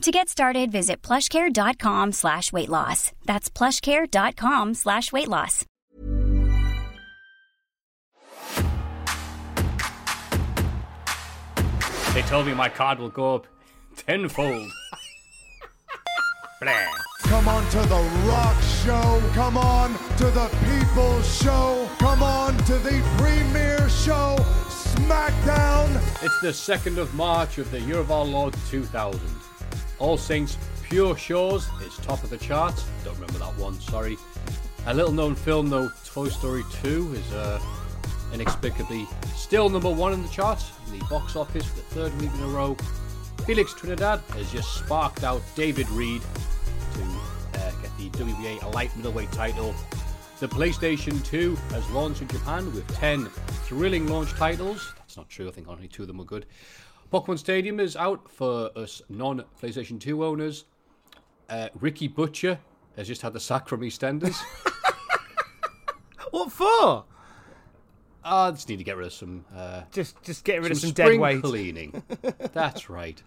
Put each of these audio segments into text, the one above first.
To get started, visit plushcare.com slash weight loss. That's plushcare.com slash weight loss. They told me my card will go up tenfold. Blah. Come on to the rock show. Come on to the people show. Come on to the premiere show. SmackDown. It's the 2nd of March of the Year of Our Lord 2000. All Saints Pure Shores is top of the charts. Don't remember that one, sorry. A little known film though, Toy Story 2, is uh, inexplicably still number one in the charts in the box office for the third week in a row. Felix Trinidad has just sparked out David Reid to uh, get the WBA light middleweight title. The PlayStation 2 has launched in Japan with 10 thrilling launch titles. That's not true, I think only two of them were good. Pokemon Stadium is out for us non PlayStation 2 owners. Uh, Ricky Butcher has just had the sack from EastEnders. What for? I just need to get rid of some uh, Just just get rid of some dead weight. cleaning. That's right.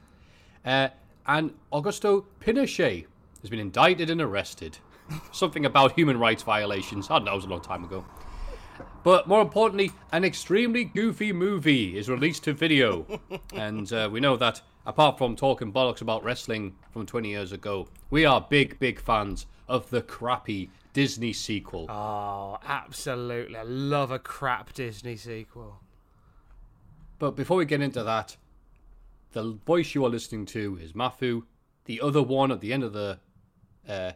Uh, and Augusto Pinochet has been indicted and arrested. Something about human rights violations. I don't know, it was a long time ago. But more importantly, an extremely goofy movie is released to video. and uh, we know that, apart from talking bollocks about wrestling from 20 years ago, we are big, big fans of the crappy Disney sequel. Oh, absolutely. I love a crap Disney sequel. But before we get into that, the voice you are listening to is Mafu. The other one at the end of the uh,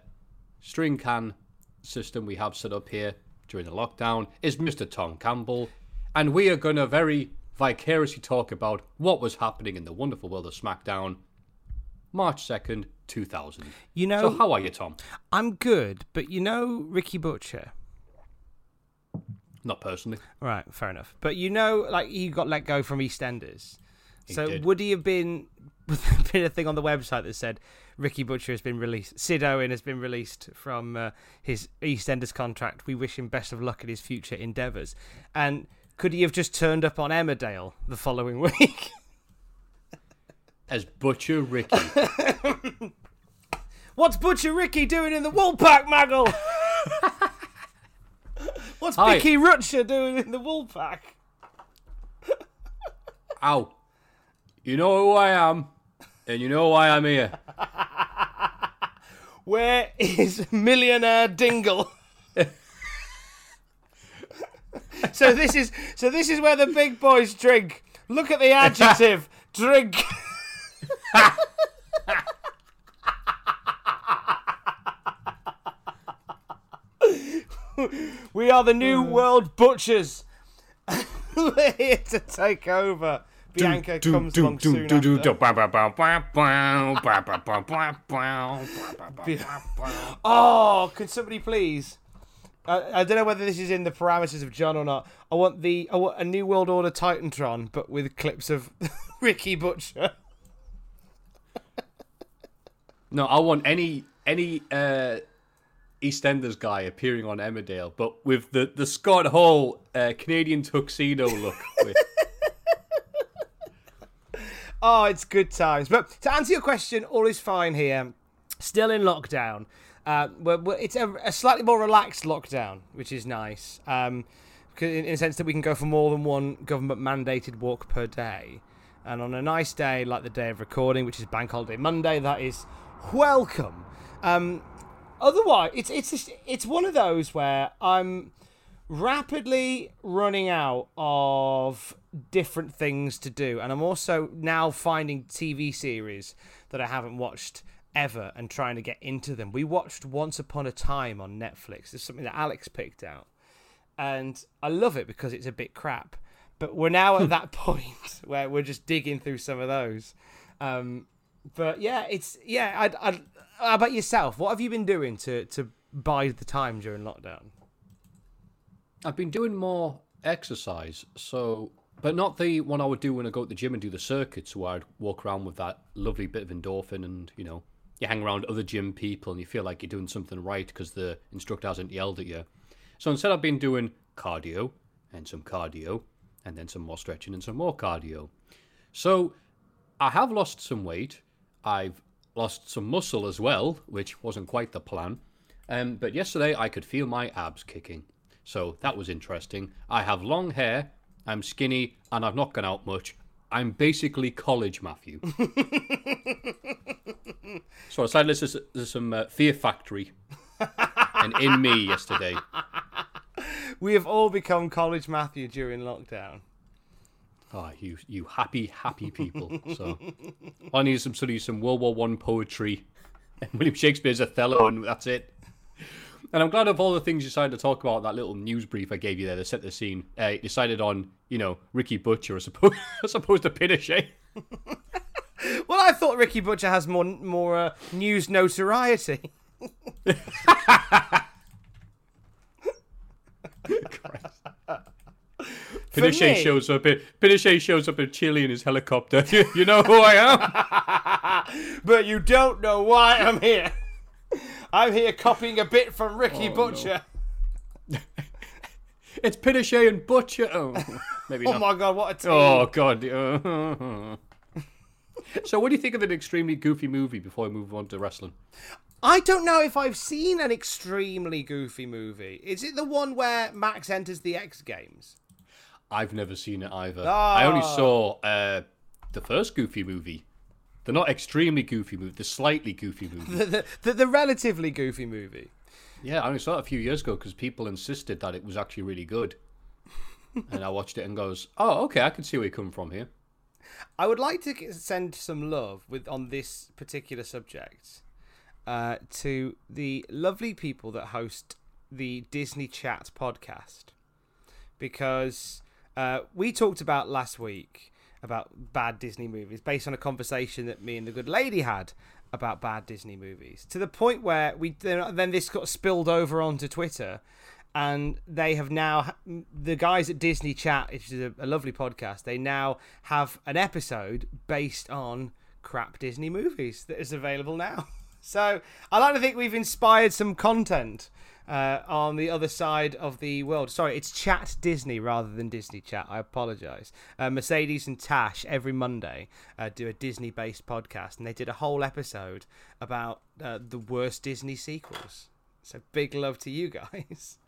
string can system we have set up here during the lockdown is Mr. Tom Campbell. And we are going to very vicariously talk about what was happening in the wonderful world of SmackDown March 2nd, 2000. You know, So, how are you, Tom? I'm good, but you know Ricky Butcher. Not personally. Right, fair enough. But you know, like he got let go from EastEnders. He So did. would he have been would there have been a thing on the website that said Ricky Butcher has been released, Sid Owen has been released from uh, his EastEnders contract. We wish him best of luck in his future endeavours. And could he have just turned up on Emmerdale the following week? As Butcher Ricky. What's Butcher Ricky doing in the Woolpack, Maggle? What's Hi. Vicky Rutcher doing in the Woolpack? Ow. You know who I am, and you know why I'm here. Where is millionaire Dingle? so this is so this is where the big boys drink. Look at the adjective drink. we are the new hmm. world butchers. We're here to take over. Bianca comes along soon after. Oh, could somebody please? I, I don't know whether this is in the parameters of John or not. I want the I want a New World Order Titantron, but with clips of Ricky Butcher. No, I want any any uh, EastEnders guy appearing on Emmerdale, but with the the Scott Hall uh, Canadian tuxedo look. With, Oh, it's good times. But to answer your question, all is fine here. Still in lockdown. Uh, we're, we're- it's a, a slightly more relaxed lockdown, which is nice. Um, in, in the sense that we can go for more than one government mandated walk per day. And on a nice day, like the day of recording, which is Bank Holiday Monday, that is welcome. Um, otherwise, it's it's just, it's one of those where I'm rapidly running out of different things to do, and I'm also now finding TV series that I haven't watched ever and trying to get into them. We watched Once Upon a Time on Netflix. It's something that Alex picked out, and I love it because it's a bit crap. But we're now at that point where we're just digging through some of those. Um, but yeah, it's yeah. I, I, how about yourself? What have you been doing to to bide the time during lockdown? I've been doing more exercise, so but not the one I would do when I go to the gym and do the circuits, where I'd walk around with that lovely bit of endorphin, and you know, you hang around other gym people and you feel like you're doing something right because the instructor hasn't yelled at you. So instead, I've been doing cardio and some cardio, and then some more stretching and some more cardio. So I have lost some weight. I've lost some muscle as well, which wasn't quite the plan. Um, but yesterday I could feel my abs kicking. So that was interesting. I have long hair, I'm skinny, and I've not gone out much. I'm basically college Matthew. so I decided to listen to some uh, Fear Factory and In Me yesterday. We have all become college Matthew during lockdown. Oh, you you happy, happy people. So I need some study some World War One poetry and William Shakespeare's Othello, and that's it. And I'm glad of all the things you decided to talk about that little news brief I gave you there to set the scene. Uh, you decided on, you know, Ricky Butcher as opposed, as opposed to Pinochet. Well, I thought Ricky Butcher has more more uh, news notoriety. Pinochet me- shows up in Pinochet shows up in Chile in his helicopter. you know who I am? But you don't know why I'm here. I'm here copying a bit from Ricky Oh, Butcher. It's Pinochet and Butcher. Oh, maybe Oh not. my god, what a team! Oh god. so, what do you think of an extremely goofy movie before we move on to wrestling? I don't know if I've seen an extremely goofy movie. Is it the one where Max enters the X Games? I've never seen it either. I only Ah. saw uh, the first Goofy movie. The not extremely goofy movie, the slightly goofy movie. The, the, the, the relatively goofy movie. yeah, I only saw it a few years ago because people insisted that it was actually really good. and I watched it and goes, "Oh, okay, I can see where you come from here." I would like to send some love with on this particular subject uh, to the lovely people that host the Disney Chat podcast because uh, we talked about last week about bad Disney movies based on a conversation that me and the good lady had about bad Disney movies to the point where we then this got spilled over onto Twitter and they have now the guys at Disney Chat, which is a, a lovely podcast. They now have an episode based on crap Disney movies that is available now. So I like to think we've inspired some content uh, on the other side of the world. Sorry, it's Chat Disney rather than Disney Chat. I apologise. Uh, Mercedes and Tash every Monday uh, do a Disney-based podcast, and they did a whole episode about uh, the worst Disney sequels. So big love to you guys.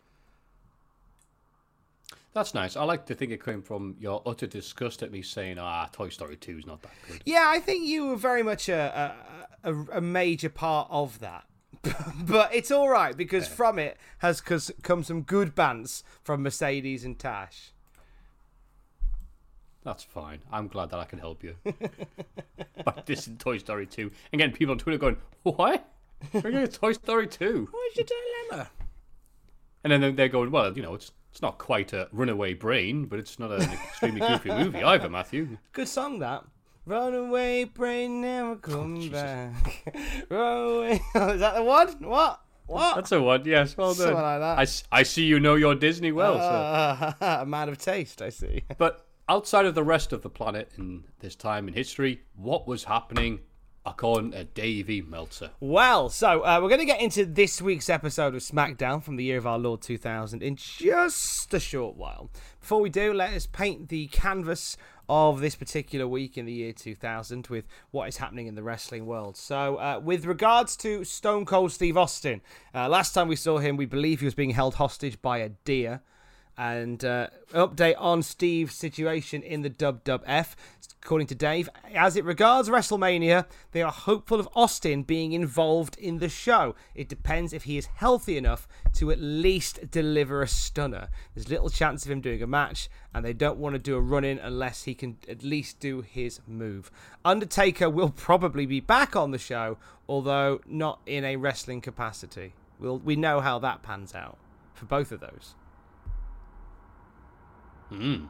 That's nice. I like to think it came from your utter disgust at me saying, "Ah, Toy Story Two is not that good." Yeah, I think you were very much a a, a, a major part of that. but it's all right because from it has come some good bands from Mercedes and Tash. That's fine. I'm glad that I can help you. By this in Toy Story 2. And getting people on Twitter going, What? We're going to Toy Story 2. What's your dilemma? And then they're going, Well, you know, it's it's not quite a runaway brain, but it's not an extremely goofy movie either, Matthew. Good song that. Runaway brain never come back. Run Runaway. Is that the one? What? What? That's a one, yes. Well done. Something like that. I, I see you know your Disney well, sir. Uh, a man of taste, I see. But outside of the rest of the planet in this time in history, what was happening according to Davey Meltzer? Well, so uh, we're going to get into this week's episode of SmackDown from the year of our Lord 2000 in just a short while. Before we do, let us paint the canvas of this particular week in the year 2000 with what is happening in the wrestling world. So, uh, with regards to Stone Cold Steve Austin, uh, last time we saw him, we believe he was being held hostage by a deer. And uh, update on Steve's situation in the WWF. According to Dave, as it regards WrestleMania, they are hopeful of Austin being involved in the show. It depends if he is healthy enough to at least deliver a stunner. There's little chance of him doing a match, and they don't want to do a run in unless he can at least do his move. Undertaker will probably be back on the show, although not in a wrestling capacity. We'll, we know how that pans out for both of those. Hmm.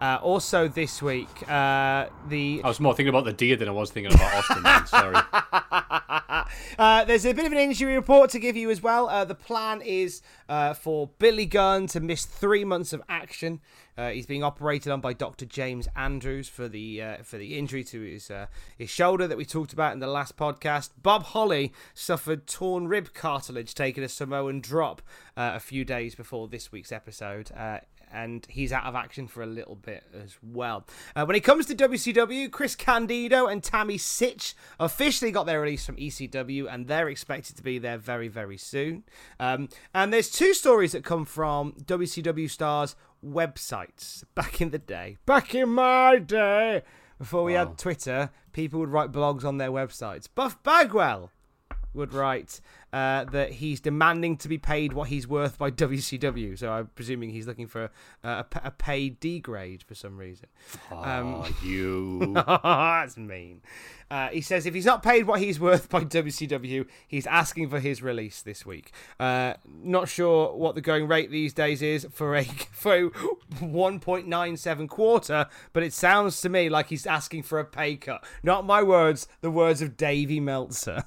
Uh, also, this week, uh, the I was more thinking about the deer than I was thinking about Austin. then, sorry. Uh, there's a bit of an injury report to give you as well. Uh, the plan is uh, for Billy Gunn to miss three months of action. Uh, he's being operated on by Dr. James Andrews for the uh, for the injury to his uh, his shoulder that we talked about in the last podcast. Bob Holly suffered torn rib cartilage, taking a Samoan drop a few days before this week's episode and he's out of action for a little bit as well. Uh, when it comes to WCW, Chris Candido and Tammy Sytch officially got their release from ECW, and they're expected to be there very, very soon. Um, and there's two stories that come from WCW stars' websites back in the day. Back in my day, before we wow. had Twitter, people would write blogs on their websites. Buff Bagwell would write uh, that he's demanding to be paid what he's worth by WCW. So I'm presuming he's looking for a, a, a paid D grade for some reason. Um, oh, you. that's mean. Uh, he says if he's not paid what he's worth by WCW, he's asking for his release this week. Uh, not sure what the going rate these days is for a for 1.97 quarter, but it sounds to me like he's asking for a pay cut. Not my words, the words of Davey Meltzer.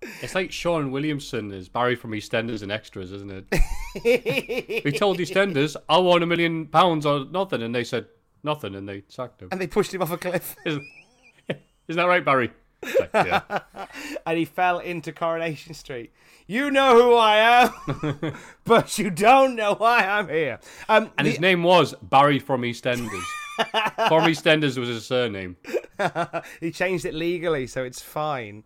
It's like Shaun Williamson is Barry from EastEnders and extras, isn't it? he told EastEnders, "I want a million pounds or nothing," and they said nothing, and they sacked him. And they pushed him off a cliff. Isn't, isn't that right, Barry? Like, yeah. and he fell into Coronation Street. You know who I am, but you don't know why I'm here. Um, and the... his name was Barry from EastEnders. from EastEnders was his surname. he changed it legally, so it's fine.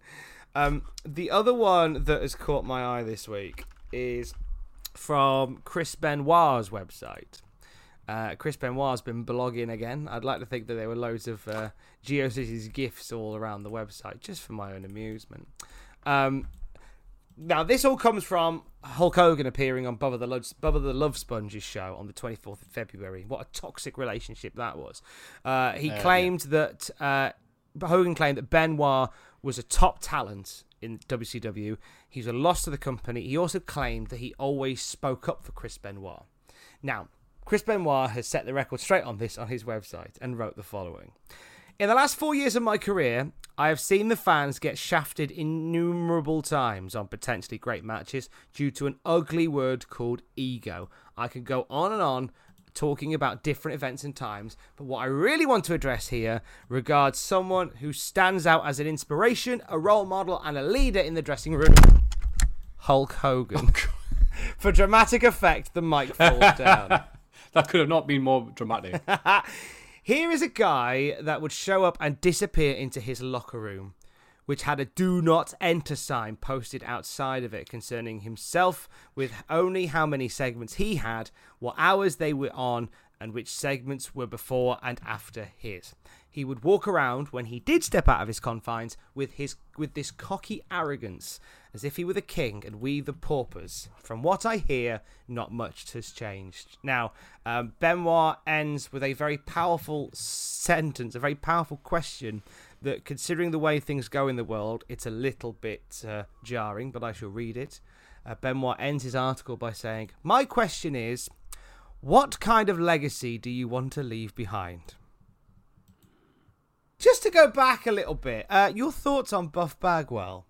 Um, the other one that has caught my eye this week is from Chris Benoit's website. Uh, Chris Benoit's been blogging again. I'd like to think that there were loads of uh, GeoCities gifs all around the website just for my own amusement. Um, now, this all comes from Hulk Hogan appearing on Bubba the, Love, Bubba the Love Sponges show on the 24th of February. What a toxic relationship that was. Uh, he uh, claimed yeah. that uh, Hogan claimed that Benoit was a top talent in WCW. He's a loss to the company. He also claimed that he always spoke up for Chris Benoit. Now, Chris Benoit has set the record straight on this on his website and wrote the following. In the last four years of my career, I have seen the fans get shafted innumerable times on potentially great matches due to an ugly word called ego. I can go on and on talking about different events and times, but what I really want to address here regards someone who stands out as an inspiration, a role model, and a leader in the dressing room Hulk Hogan. Oh, For dramatic effect, the mic falls down. that could have not been more dramatic. Here is a guy that would show up and disappear into his locker room which had a do not enter sign posted outside of it concerning himself with only how many segments he had, what hours they were on, and which segments were before and after his. He would walk around when he did step out of his confines with his with this cocky arrogance, as if he were the king and we the paupers. From what I hear, not much has changed. Now, um, Benoit ends with a very powerful sentence, a very powerful question that considering the way things go in the world, it's a little bit uh, jarring, but I shall read it. Uh, Benoit ends his article by saying, My question is, what kind of legacy do you want to leave behind? Just to go back a little bit, uh, your thoughts on Buff Bagwell?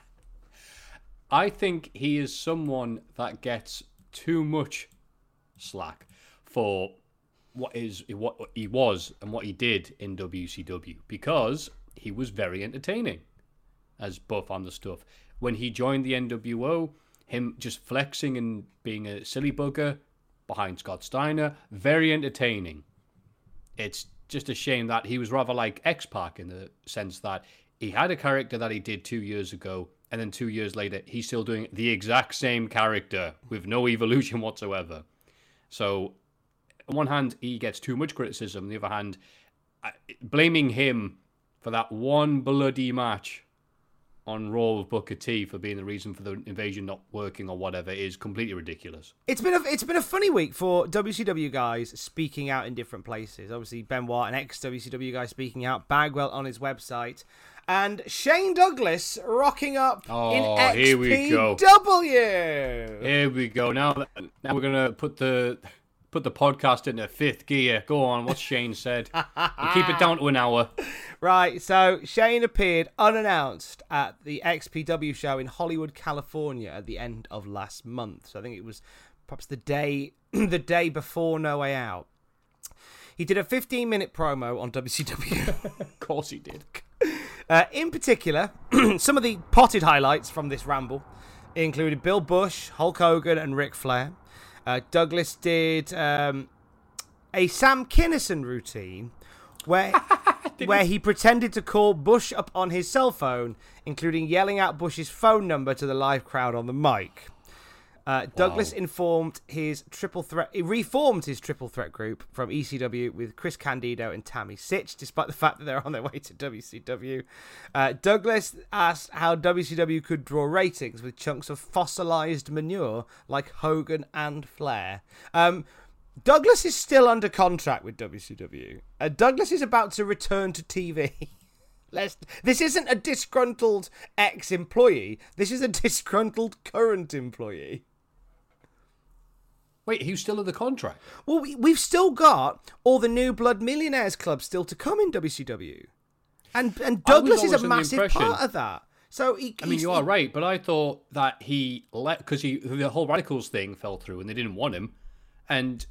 I think he is someone that gets too much slack for what is what he was and what he did in WCW because he was very entertaining, as Buff on the stuff. When he joined the NWO, him just flexing and being a silly bugger behind Scott Steiner, very entertaining. It's just a shame that he was rather like X Pac in the sense that he had a character that he did two years ago, and then two years later, he's still doing the exact same character with no evolution whatsoever. So on one hand, he gets too much criticism. On the other hand, blaming him for that one bloody match on Raw with Booker T for being the reason for the invasion not working or whatever is completely ridiculous. It's been a it's been a funny week for WCW guys speaking out in different places. Obviously, Benoit, an ex WCW guy, speaking out. Bagwell on his website, and Shane Douglas rocking up oh, in Oh, here we go. Here we go. Now, now we're gonna put the put the podcast into fifth gear. Go on. What's Shane said? We'll keep it down to an hour. Right, so Shane appeared unannounced at the XPW show in Hollywood, California at the end of last month. So I think it was perhaps the day the day before No Way Out. He did a 15 minute promo on WCW. Of course he did. Uh, in particular, some of the potted highlights from this ramble included Bill Busch, Hulk Hogan, and Ric Flair. Uh, Douglas did um, a Sam Kinison routine where where he pretended to call Busch up on his cell phone, including yelling out Busch's phone number to the live crowd on the mic. Uh, Douglas informed his triple threat. He reformed his triple threat group from ECW with Chris Candido and Tammy Sytch, despite the fact that they're on their way to WCW. Uh, Douglas asked how WCW could draw ratings with chunks of fossilized manure like Hogan and Flair. Um, Douglas is still under contract with WCW. Uh, Douglas is about to return to TV. Let's, this isn't a disgruntled ex-employee. This is a disgruntled current employee. Wait, he's still in the contract. Well, we, we've still got all the new Blood Millionaires Club still to come in WCW, and and Douglas is a massive part of that. So he, I mean, you are right, but I thought that he let because he the whole radicals thing fell through and they didn't want him, and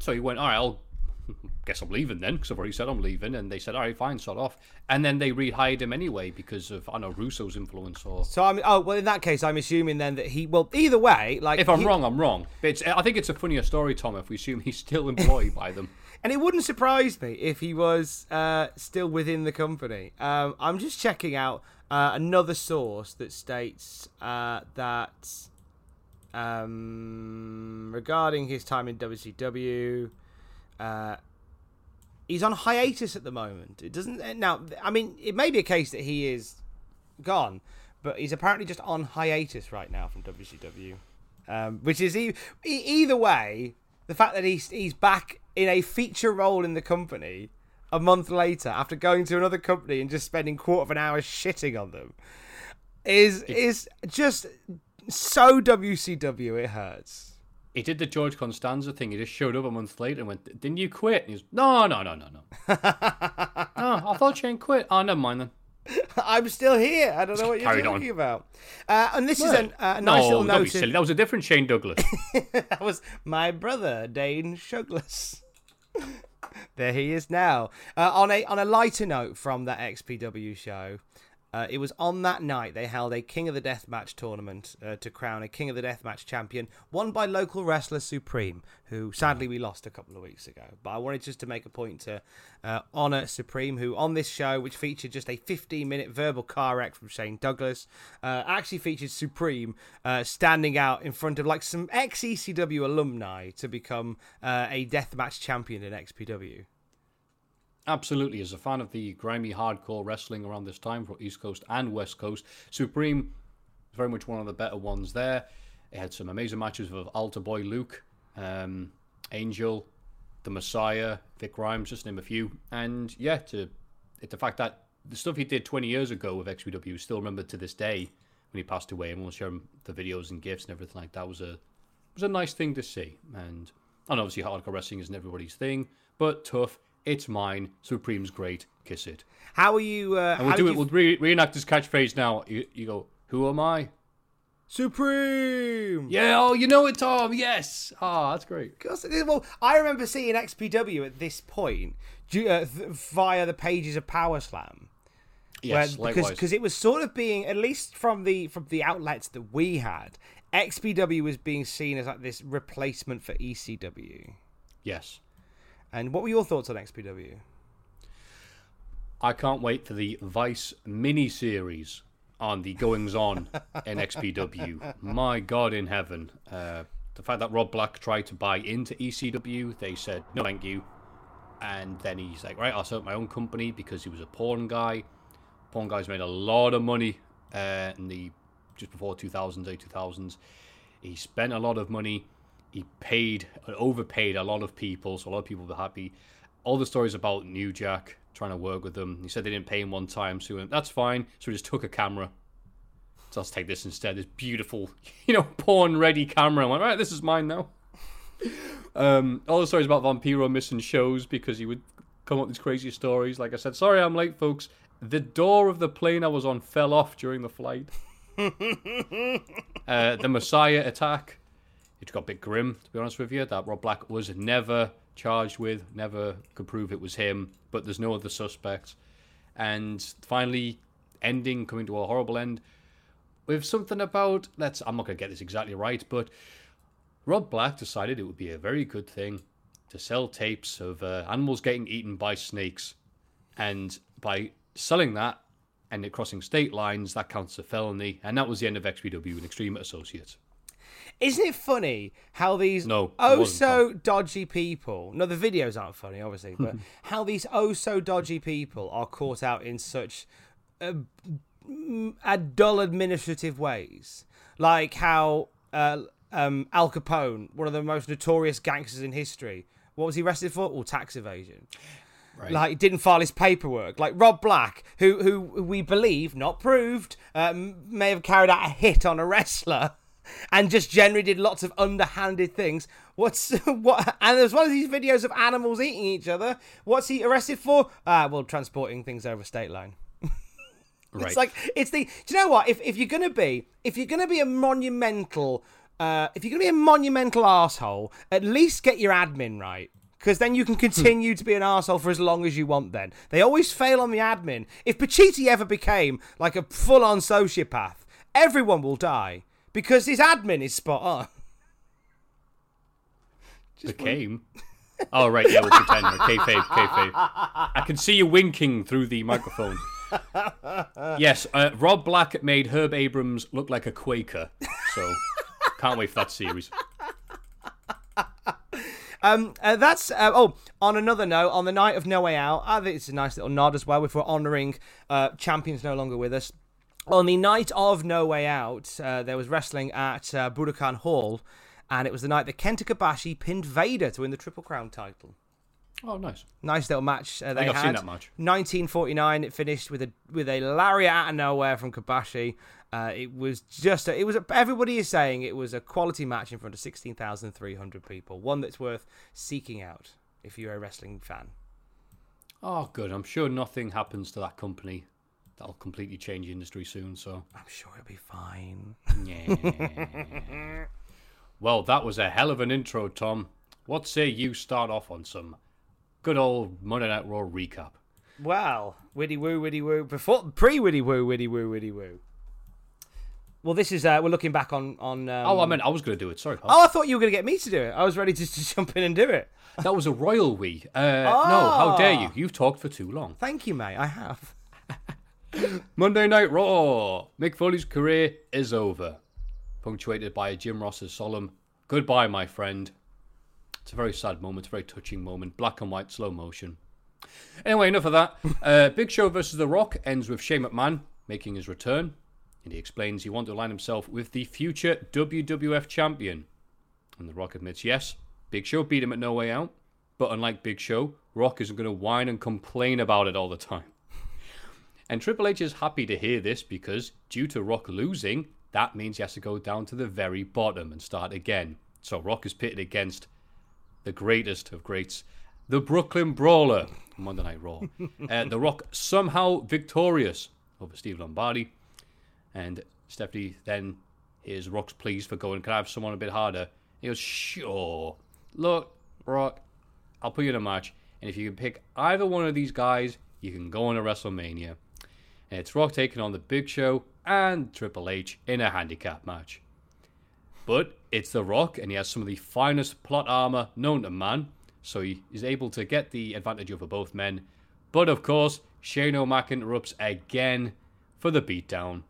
so he went, all right, I'll guess I'm leaving then because I've already said I'm leaving, and they said, all right, fine, sort off, and then they rehired him anyway because of I don't know Russo's influence or. So I'm oh well in that case I'm assuming then that he well either way like If I'm he- wrong, I'm wrong. But it's, I think it's a funnier story, Tom, if we assume he's still employed by them. and it wouldn't surprise me if he was uh, still within the company. Um, I'm just checking out uh, another source that states uh, that um, regarding his time in WCW, uh, he's on hiatus at the moment. It doesn't now. I mean, it may be a case that he is gone, but he's apparently just on hiatus right now from WCW, um, which is e- e- either way. The fact that he's he's back in a feature role in the company a month later after going to another company and just spending quarter of an hour shitting on them is is just so WCW. It hurts. He did the George Constanza thing. He just showed up a month later and went, "Didn't you quit?" And he was, "No, no, no, no, no. no, I thought Shane quit. Oh, never mind then." I'm still here. I don't know what you're talking on. about. Uh, and this is a, a nice no, little note. That was a different Shane Douglas. that was my brother Dane Shuglas. there he is now. Uh, on a on a lighter note from that XPW show, uh, it was on that night they held a King of the Deathmatch tournament uh, to crown a King of the Deathmatch champion, won by local wrestler Supreme, who sadly we lost a couple of weeks ago. But I wanted just to make a point to uh, honour Supreme, who on this show, which featured just a 15 minute verbal car wreck from Shane Douglas, uh, actually featured Supreme uh, standing out in front of like some ex ECW alumni to become uh, a deathmatch champion in XPW. Absolutely, as a fan of the grimy hardcore wrestling around this time for East Coast and West Coast, Supreme is very much one of the better ones there. It had some amazing matches with Altar Boy Luke, um, Angel, the Messiah, Vic Grimes, just name a few. And yeah, to the fact that the stuff he did 20 years ago with XPW is still remembered to this day when he passed away, and we'll share the videos and gifs and everything like that was a was a nice thing to see. And and obviously hardcore wrestling isn't everybody's thing, but tough. It's mine. Supreme's great. Kiss it. How are you? Uh, And we'll do it. you- We'll re- reenact this catchphrase now. You, you go. Who am I? Supreme. Yeah. Oh, you know it, Tom. Yes. Ah, that's great. Because- Well, I remember seeing XPW at this point uh, th- via the pages of Power Slam. Yes. where- likewise. because it was sort of being at least from the from the outlets that we had, XPW was being seen as like this replacement for ECW. yes. And what were your thoughts on XPW? I can't wait for the Vice mini series on the goings on in XPW. My God in heaven. Uh, the fact that Rob Black tried to buy into ECW, they said no, thank you. And then he's like, right, I'll set up my own company because he was a porn guy. Porn guys made a lot of money uh, in the just before 2000s, 2000s. He spent a lot of money. He paid, overpaid a lot of people, so a lot of people were happy. All the stories about New Jack trying to work with them. He said they didn't pay him one time, so went, that's fine. So he just took a camera. So let's take this instead. This beautiful, you know, porn ready camera. I went, right, this is mine now. um, all the stories about Vampiro missing shows because he would come up with these crazy stories. Like I said, sorry I'm late, folks. The door of the plane I was on fell off during the flight. uh, the Messiah attack. It got a bit grim, to be honest with you. That Rob Black was never charged with, never could prove it was him, but there's no other suspects. And finally, ending, coming to a horrible end, with something about, let's, I'm not going to get this exactly right, but Rob Black decided it would be a very good thing to sell tapes of uh, animals getting eaten by snakes. And by selling that and it crossing state lines, that counts as a felony. And that was the end of XPW and Extreme Associates. Isn't it funny how these No, oh so dodgy people? No, the videos aren't funny, obviously, but how these oh so dodgy people are caught out in such uh, mm, uh, dull administrative ways, like how uh, um, Al Capone, one of the most notorious gangsters in history, what was he arrested for? Well, tax evasion. Like he didn't file his paperwork. Like Rob Black, who who we believe, not proved, um, may have carried out a hit on a wrestler, and just generally did lots of underhanded things. What's what? And as one of these videos of animals eating each other, what's he arrested for? Ah, well, transporting things over state line. Right. It's like it's the. Do you know what? If if you're gonna be if you're gonna be a monumental uh, if you're gonna be a monumental asshole, at least get your admin right. Because then you can continue to be an asshole for as long as you want. Then they always fail on the admin. If Pacitti ever became like a full-on sociopath, everyone will die because his admin is spot on. Became. Oh, right, yeah, we'll pretend. Kayfabe, kayfabe. I can see you winking through the microphone. yes, uh, Rob Black made Herb Abrams look like a Quaker. So, can't wait for that series. Um, uh, that's uh, oh. On another note, on the night of No Way Out, I think it's a nice little nod as well. If we're honouring uh, champions no longer with us, on the night of No Way Out, uh, there was wrestling at uh, Budokan Hall, and it was the night that Kenta Kobashi pinned Vader to win the Triple Crown title. Oh, nice. Nice little match uh, they think I've had. seen that match. 1949. It finished with a with a lariat out of nowhere from Kobashi. Uh, it was just a, it was a, everybody is saying it was a quality match in front of 16,300 people. One that's worth seeking out if you're a wrestling fan. Oh, good. I'm sure nothing happens to that company that'll completely change the industry soon. So, I'm sure it'll be fine. yeah. well, that was a hell of an intro, Tom. What say you start off on some good old Monday Night Raw recap? Well, widdy woo, widdy woo. Before pre widdy woo, widdy woo, widdy woo. Well, this is uh, we're looking back on on. Um... Oh, I meant I was going to do it. Sorry. pal. Oh, I thought you were going to get me to do it. I was ready to, to jump in and do it. That was a royal we. Uh, No, how dare you? You've talked for too long. Thank you, mate. I have. Monday Night Raw. Mick Foley's career is over. Punctuated by Jim Ross's solemn goodbye, my friend. It's a very sad moment, a very touching moment. Black and white, slow motion. Anyway, enough of that. Uh, Big Show versus The Rock ends with Shane McMahon making his return. And he explains he wants to align himself with the future WWF champion. And The Rock admits, yes, Big Show beat him at No Way Out. But unlike Big Show, Rock isn't going to whine and complain about it all the time. And Triple H is happy to hear this because, due to Rock losing, that means he has to go down to the very bottom and start again. So Rock is pitted against the greatest of greats, the Brooklyn Brawler, Monday Night Raw. uh, the Rock somehow victorious over Steve Lombardi. And Stephanie then hears Rock's pleas for going, Can I have someone a bit harder? He goes, Sure. Look, Rock, I'll put you in a match. And if you can pick either one of these guys, you can go on a WrestleMania. It's Rock taking on the Big Show and Triple H in a handicap match. But it's The Rock, and he has some of the finest plot armor known to man, so he is able to get the advantage over both men. But of course, Shane O'Mac interrupts again for the beatdown.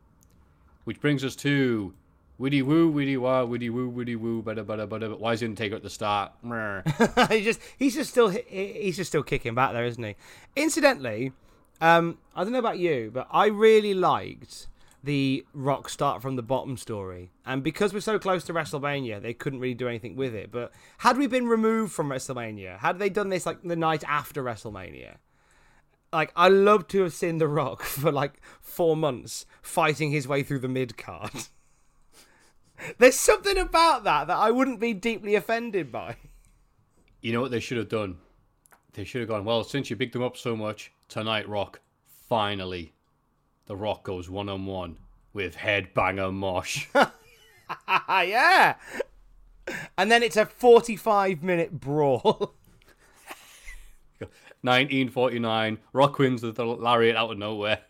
Which brings us to Widdy woo, widdy wah, widdy woo, widdy woo, bada bada bada. Why is he gonna take her at the start? He just he's just still he's just still kicking back there, isn't he? Incidentally, um, I don't know about you, but I really liked the Rock start from the bottom story, and because we're so close to WrestleMania, they couldn't really do anything with it. But had we been removed from WrestleMania, had they done this like the night after WrestleMania? Like I love to have seen The Rock for like four months fighting his way through the mid card. There's something about that that I wouldn't be deeply offended by. You know what they should have done? They should have gone, well, since you picked them up so much, tonight, Rock, finally, The Rock goes one on one with Headbanger Mosh. Ah, yeah. And then it's a 45 minute brawl. 1949, Rock wins with the lariat out of nowhere.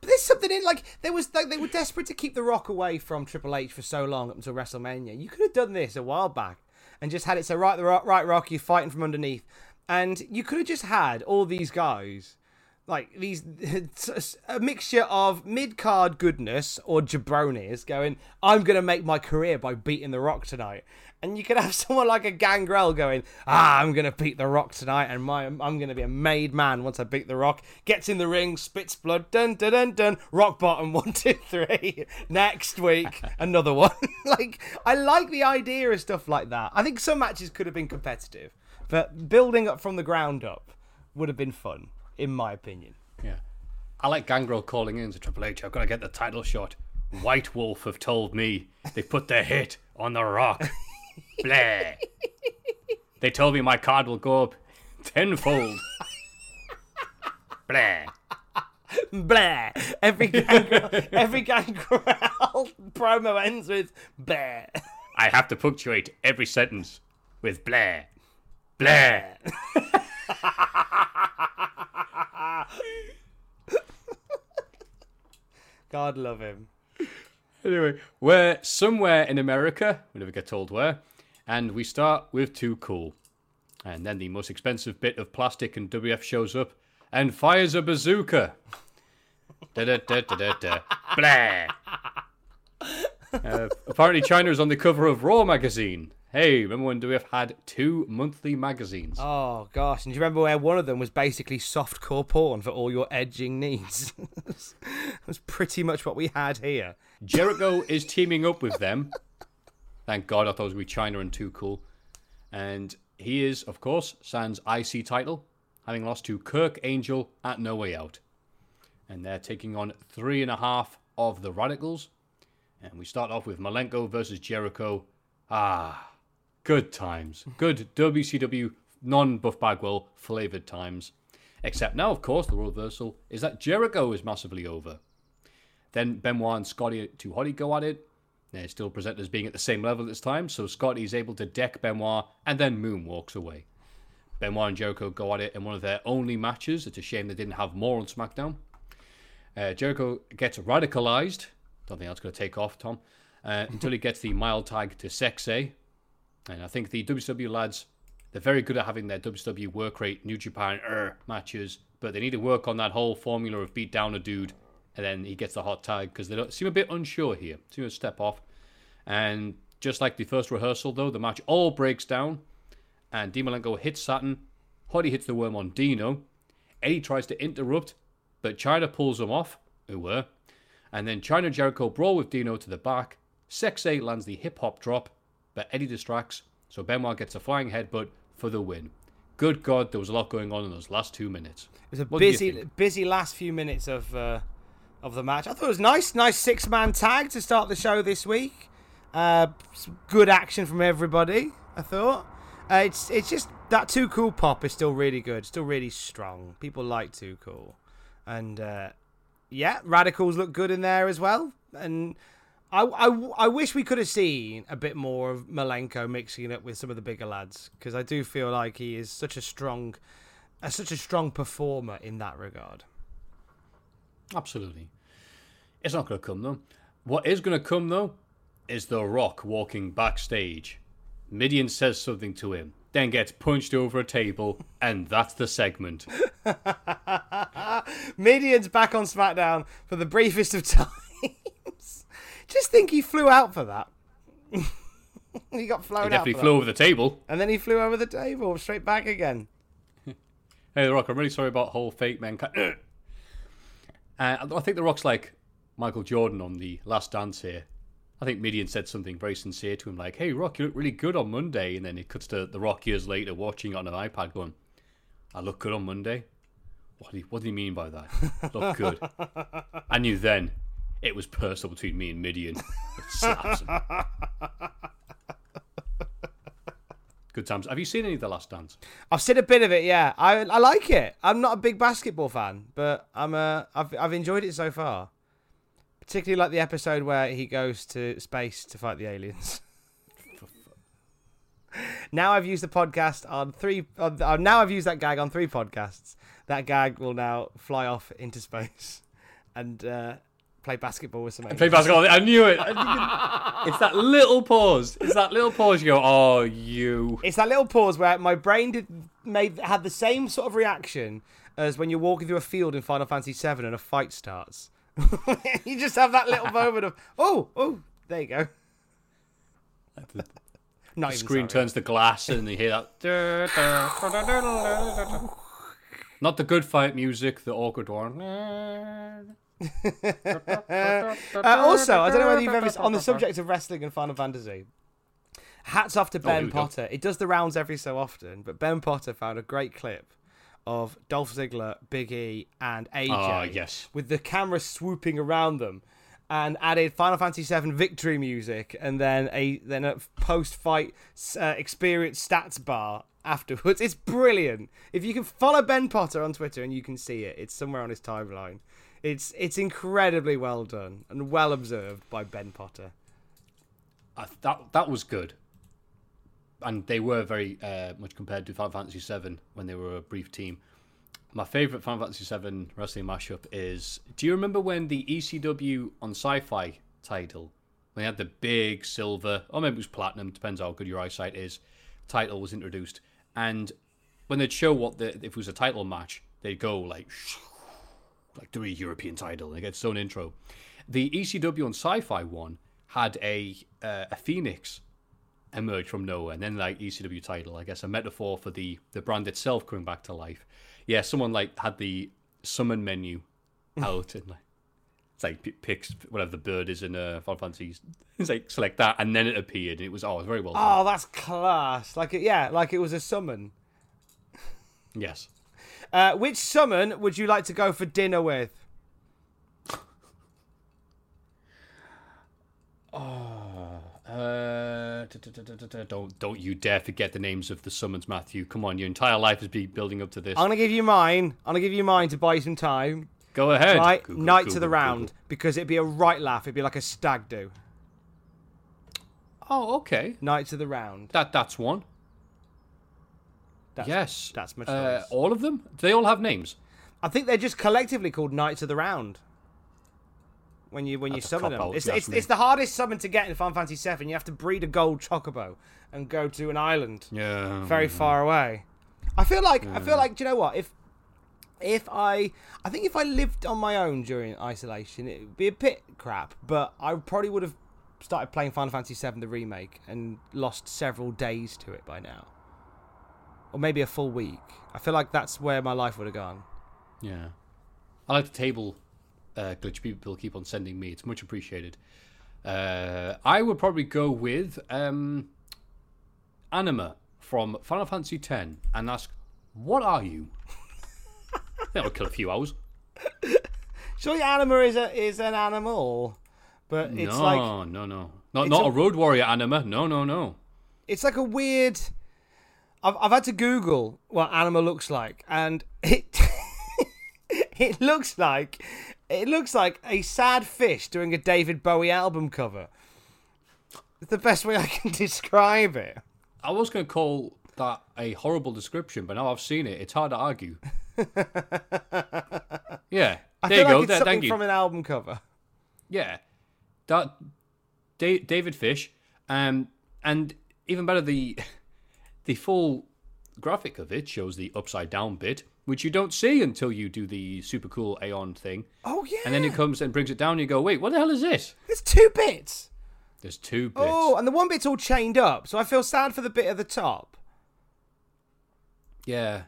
But there's something in like there was like they were desperate to keep the Rock away from Triple H for so long up until WrestleMania. You could have done this a while back and just had it so right the rock, right Rock, you're fighting from underneath, and you could have just had all these guys like these a mixture of mid card goodness or jabronis going, I'm gonna make my career by beating the Rock tonight. And you could have someone like a Gangrel going, Ah, I'm gonna beat the Rock tonight, and my I'm gonna be a made man once I beat the Rock. Gets in the ring, spits blood, dun dun dun dun, rock bottom, one, two, three. Next week, another one. like I like the idea of stuff like that. I think some matches could have been competitive, but building up from the ground up would have been fun, in my opinion. Yeah. I like Gangrel calling in to Triple H. I've got to get the title shot. White Wolf have told me they put their hit on the rock. Blah. They told me my card will go up tenfold. Blah. Blah. Every gangrel, every gangrel promo ends with blah. I have to punctuate every sentence with blah. Blah. God love him. Anyway, we're somewhere in America. We never get told where. And we start with Too Cool. And then the most expensive bit of plastic in WF shows up and fires a bazooka. da da da da da da. Blah. Uh, apparently, Chyna is on the cover of Raw magazine. Hey, remember when WF had two monthly magazines? Oh gosh, and do you remember where one of them was basically softcore porn for all your edging needs? That's pretty much what we had here. Jericho is teaming up with them. Thank God, I thought it was with Chyna and Too Cool. And he is, of course, Sans IC title, having lost to Kurt Angle at No Way Out. And they're taking on three and a half of the Radicals. And we start off with Malenko versus Jericho. Ah, good times. Good WCW non Buff Bagwell flavored times. Except now, of course, the reversal is that Jericho is massively over. Then Benoit and Scotty Too Hotty go at it. They're still presented as being at the same level this time, so Scotty is able to deck Benoit and then Moon walks away. Benoit and Jericho go at it in one of their only matches. It's a shame they didn't have more on SmackDown. Uh, Jericho gets radicalized. Don't think that's going to take off, Tom. Uh, until he gets the mild tag to Sexay. And I think the WCW lads, they're very good at having their WCW work rate, New Japan er, matches, but they need to work on that whole formula of beat down a dude and then he gets the hot tag because they don't seem a bit unsure here. Seem to step off. And just like the first rehearsal, though, the match all breaks down. And Dean hits Saturn. Hottie hits the worm on Dino. Eddie tries to interrupt, but Chyna pulls him off. Who were? And then Chyna Jericho brawl with Dino to the back. Sexay lands the hip hop drop, but Eddie distracts. So Benoit gets a flying headbutt for the win. Good God, there was a lot going on in those last two minutes. It was a What busy, busy last few minutes of uh, of the match. I thought it was nice, nice six man tag to start the show this week. Uh, good action from everybody. I thought uh, it's it's just that too cool pop is still really good, still really strong. People like too cool, and uh, yeah, radicals look good in there as well. And I, I, I wish we could have seen a bit more of Malenko mixing it up with some of the bigger lads because I do feel like he is such a strong, uh, such a strong performer in that regard. Absolutely. It's not going to come though. What is going to come though is The Rock walking backstage. Mideon says something to him, then gets punched over a table, and that's the segment. Mideon's back on SmackDown for the briefest of times. Just think he flew out for that. he got flown He out. definitely for flew that. over the table. And then he flew over the table, straight back again. Hey, The Rock, I'm really sorry about whole fake mankind. uh, I think The Rock's like Michael Jordan on the Last Dance here. I think Mideon said something very sincere to him, like, "Hey, Rock, you look really good on Monday," and then it cuts to The Rock years later watching it on an iPad, going, "I look good on Monday." What do you, what do you mean by that? Look good. I knew then it was personal between me and Mideon. It slaps him. Good times. Have you seen any of The Last Dance? I've seen a bit of it. Yeah, I I like it. I'm not a big basketball fan, but I'm uh, I've I've enjoyed it so far. Particularly like the episode where he goes to space to fight the aliens. now I've used the podcast on three. On, uh, now I've used that gag on three podcasts. That gag will now fly off into space and uh, play basketball with some. Play basketball. I knew it. I knew it. It's that little pause. It's that little pause. You go, oh, you. It's that little pause where my brain did made had the same sort of reaction as when you're walking through a field in Final Fantasy VII and a fight starts. you just have that little moment of oh oh there you go. Not The screen sorry. turns to glass and you hear that. Not the good fight music, the awkward one. Uh, also, I don't know whether you've ever on the subject of wrestling and Final Fantasy. Hats off to Oh, here Ben we go. Potter. It does the rounds every so often, but Ben Potter found a great clip of Dolph Ziggler, Big E, and AJ Ah, yes. with the camera swooping around them, and added Final Fantasy VII victory music, and then a then a post-fight uh, experience stats bar afterwards. It's brilliant. If you can follow Ben Potter on Twitter and you can see it, it's somewhere on his timeline. It's it's incredibly well done and well observed by Ben Potter. I, that that was good, and they were very uh, much compared to Final Fantasy VII when they were a brief team. My favorite Final Fantasy VII wrestling mashup is. Do you remember when the ECW on Sci-Fi title, when they had the big silver, or maybe it was platinum, depends how good your eyesight is, title was introduced, and when they'd show what the if it was a title match, they'd go like like the European title. They get its own intro. The ECW on Sci-Fi one had a uh, a phoenix emerge from nowhere, and then like ECW title, I guess a metaphor for the the brand itself coming back to life. Yeah, someone like had the summon menu out and like it's like p- picks whatever the bird is in uh, Final Fantasy. It's like select that, and then it appeared, and it was oh, it was very well done. Oh, that's class! Like it, yeah, like it was a summon. Yes. Uh, which summon would you like to go for dinner with? Uh, da- da- don't don't you dare forget the names of the summons, Matthew. Come on, your entire life has been building up to this. I'm gonna give you mine. I'm gonna give you mine to buy you some time. Go ahead. Right, Google, night to the round Google. because it'd be a right laugh. It'd be like a stag do. Oh, okay. Night to the round. That that's one. That's, yes, that's my Uh, all of them? Do they all have names? I think they're just collectively called Knights of the Round. When you when you That's a summon them, cop-out, it's, it's, it's the hardest summon to get in Final Fantasy VII. You have to breed a gold chocobo and go to an island Yeah. very far away. I feel like I feel like do you know what if if I I think if I lived on my own during isolation it would be a bit crap, but I probably would have started playing Final Fantasy VII the remake and lost several days to it by now, or maybe a full week. I feel like that's where my life would have gone. Yeah. I like the table uh, glitch people keep on sending me. It's much appreciated. Uh, I would probably go with um, Anima from Final Fantasy X and ask, "What are you?" that would kill a few hours. Surely anima is a is an animal, but it's no, like no, no, not not a- a road warrior anima. No, no, no. it's like a weird. I've I've had to Google what anima looks like, and it it looks like it looks like a sad fish doing a David Bowie album cover. It's the best way I can describe it. I was going to call that a horrible description, but now I've seen it. It's hard to argue. yeah, I there you go. like it's Th- something thank you. from an album cover. Yeah, that da- David Fish, um, and even better the the full graphic of it shows the upside down bit, which you don't see until you do the super cool Aeon thing. Oh yeah. And then it comes and brings it down, and you go, wait, what the hell is this? There's two bits. There's two bits. Oh, and the one bit's all chained up, so I feel sad for the bit at the top. Yeah.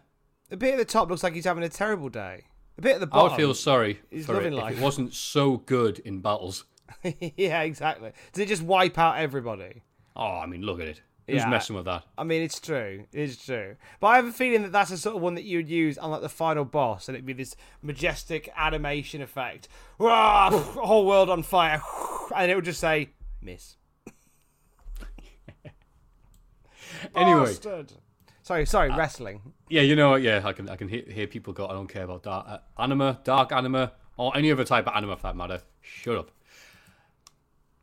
The bit at the top looks like he's having a terrible day. The bit at the bottom. I would feel sorry he's for it loving if it wasn't so good in battles. yeah, exactly. Does it just wipe out everybody? Oh, I mean, look at it. Who's Yeah. messing with that? I mean, it's true. It's true. But I have a feeling that that's the sort of one that you would use on like the final boss, and it'd be this majestic animation effect. Rah, whole world on fire, and it would just say miss. Anyway, Bastard. Sorry, sorry, wrestling. yeah, you know what? Yeah, I can I can hear, hear people go. I don't care about dark uh, anima, dark anima, or any other type of anima for that matter. Shut up.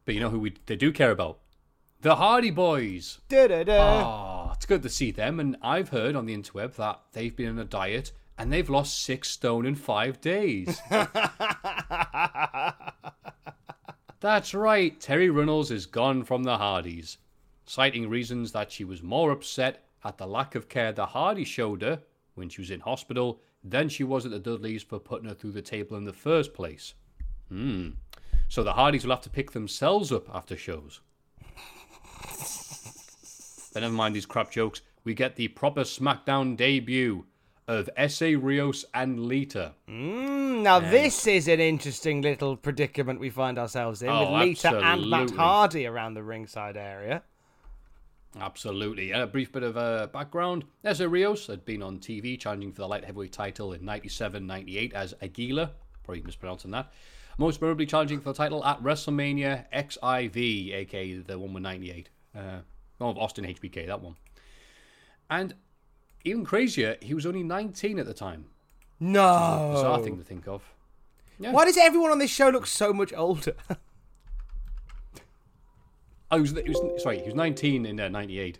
But you know who we they do care about? The Hardy Boys. Oh, it's good to see them. And I've heard on the interweb that they've been on a diet and they've lost six stone in five days. That's right. Terri Runnels is gone from the Hardys, citing reasons that she was more upset at the lack of care the Hardys showed her when she was in hospital than she was at the Dudleys for putting her through the table in the first place. Hmm. So the Hardys will have to pick themselves up after shows. But never mind these crap jokes. We get the proper SmackDown debut of Essa Rios and Lita. Mm, now this is an interesting little predicament we find ourselves in Oh, with Lita and Matt. Hardy around the ringside area. Absolutely. And a brief bit of uh, background. Essa Rios had been on TV challenging for the light heavyweight title in 97 98 as Aguila. Probably mispronouncing that. Most memorably challenging for the title at WrestleMania XIV, aka the one with 98. Uh, of Austin HBK, that one. And even crazier, he was only 19 at the time. No. Bizarre thing to think of. Yeah. Why does everyone on this show look so much older? Oh, he was, he was sorry, he was 19 in uh, 98.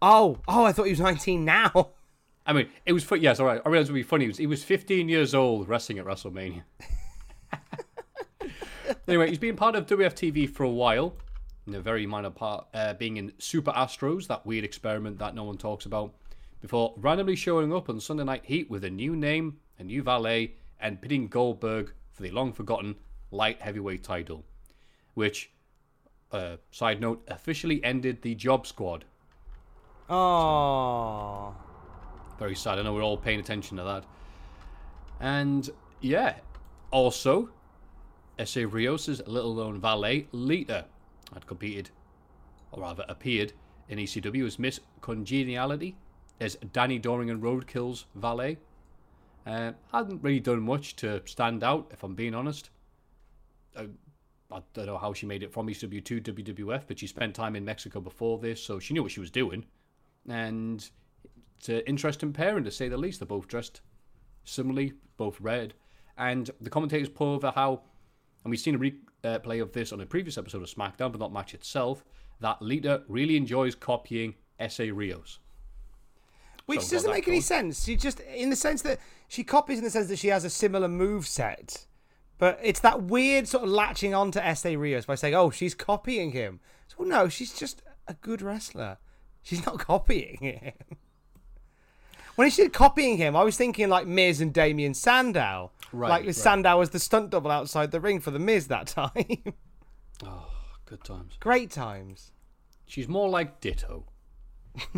oh, oh, I thought he was 19 now. I mean, it was yes, all right. I realized it would be funny. He was, he was 15 years old wrestling at WrestleMania. Anyway, he's been part of WFTV for a while, in a very minor part, uh, being in Super Astros, that weird experiment that no one talks about, before randomly showing up on Sunday Night Heat with a new name, a new valet, and pitting Gillberg for the long forgotten light heavyweight title, which, uh, side note, officially ended the Job Squad. Oh. Very sad. I know we're all paying attention to that. And yeah, also, Essa Rios' little known valet, Lita, had competed, or rather appeared, in ECW as Miss Congeniality, as Danny Doring and Roadkill's valet. Uh, hadn't really done much to stand out, if I'm being honest. Uh, I don't know how she made it from ECW to WWF, but she spent time in Mexico before this, so she knew what she was doing. And it's an interesting pairing to say the least. They're both dressed similarly, both red. And the commentators put over how, and we've seen a replay of this on a previous episode of SmackDown, but not match itself, that Lita really enjoys copying Essa Rios. Which So, doesn't make any sense. She just, in the sense that she copies, in the sense that she has a similar move set, but it's that weird sort of latching onto Essa Rios by saying, "Oh, she's copying him." So no, she's just a good wrestler. She's not copying him. When she said copying him, I was thinking like Miz and Damien Sandow, Right, like right. Sandow was the stunt double outside the ring for the Miz that time. Oh, good times. Great times. She's more like Ditto.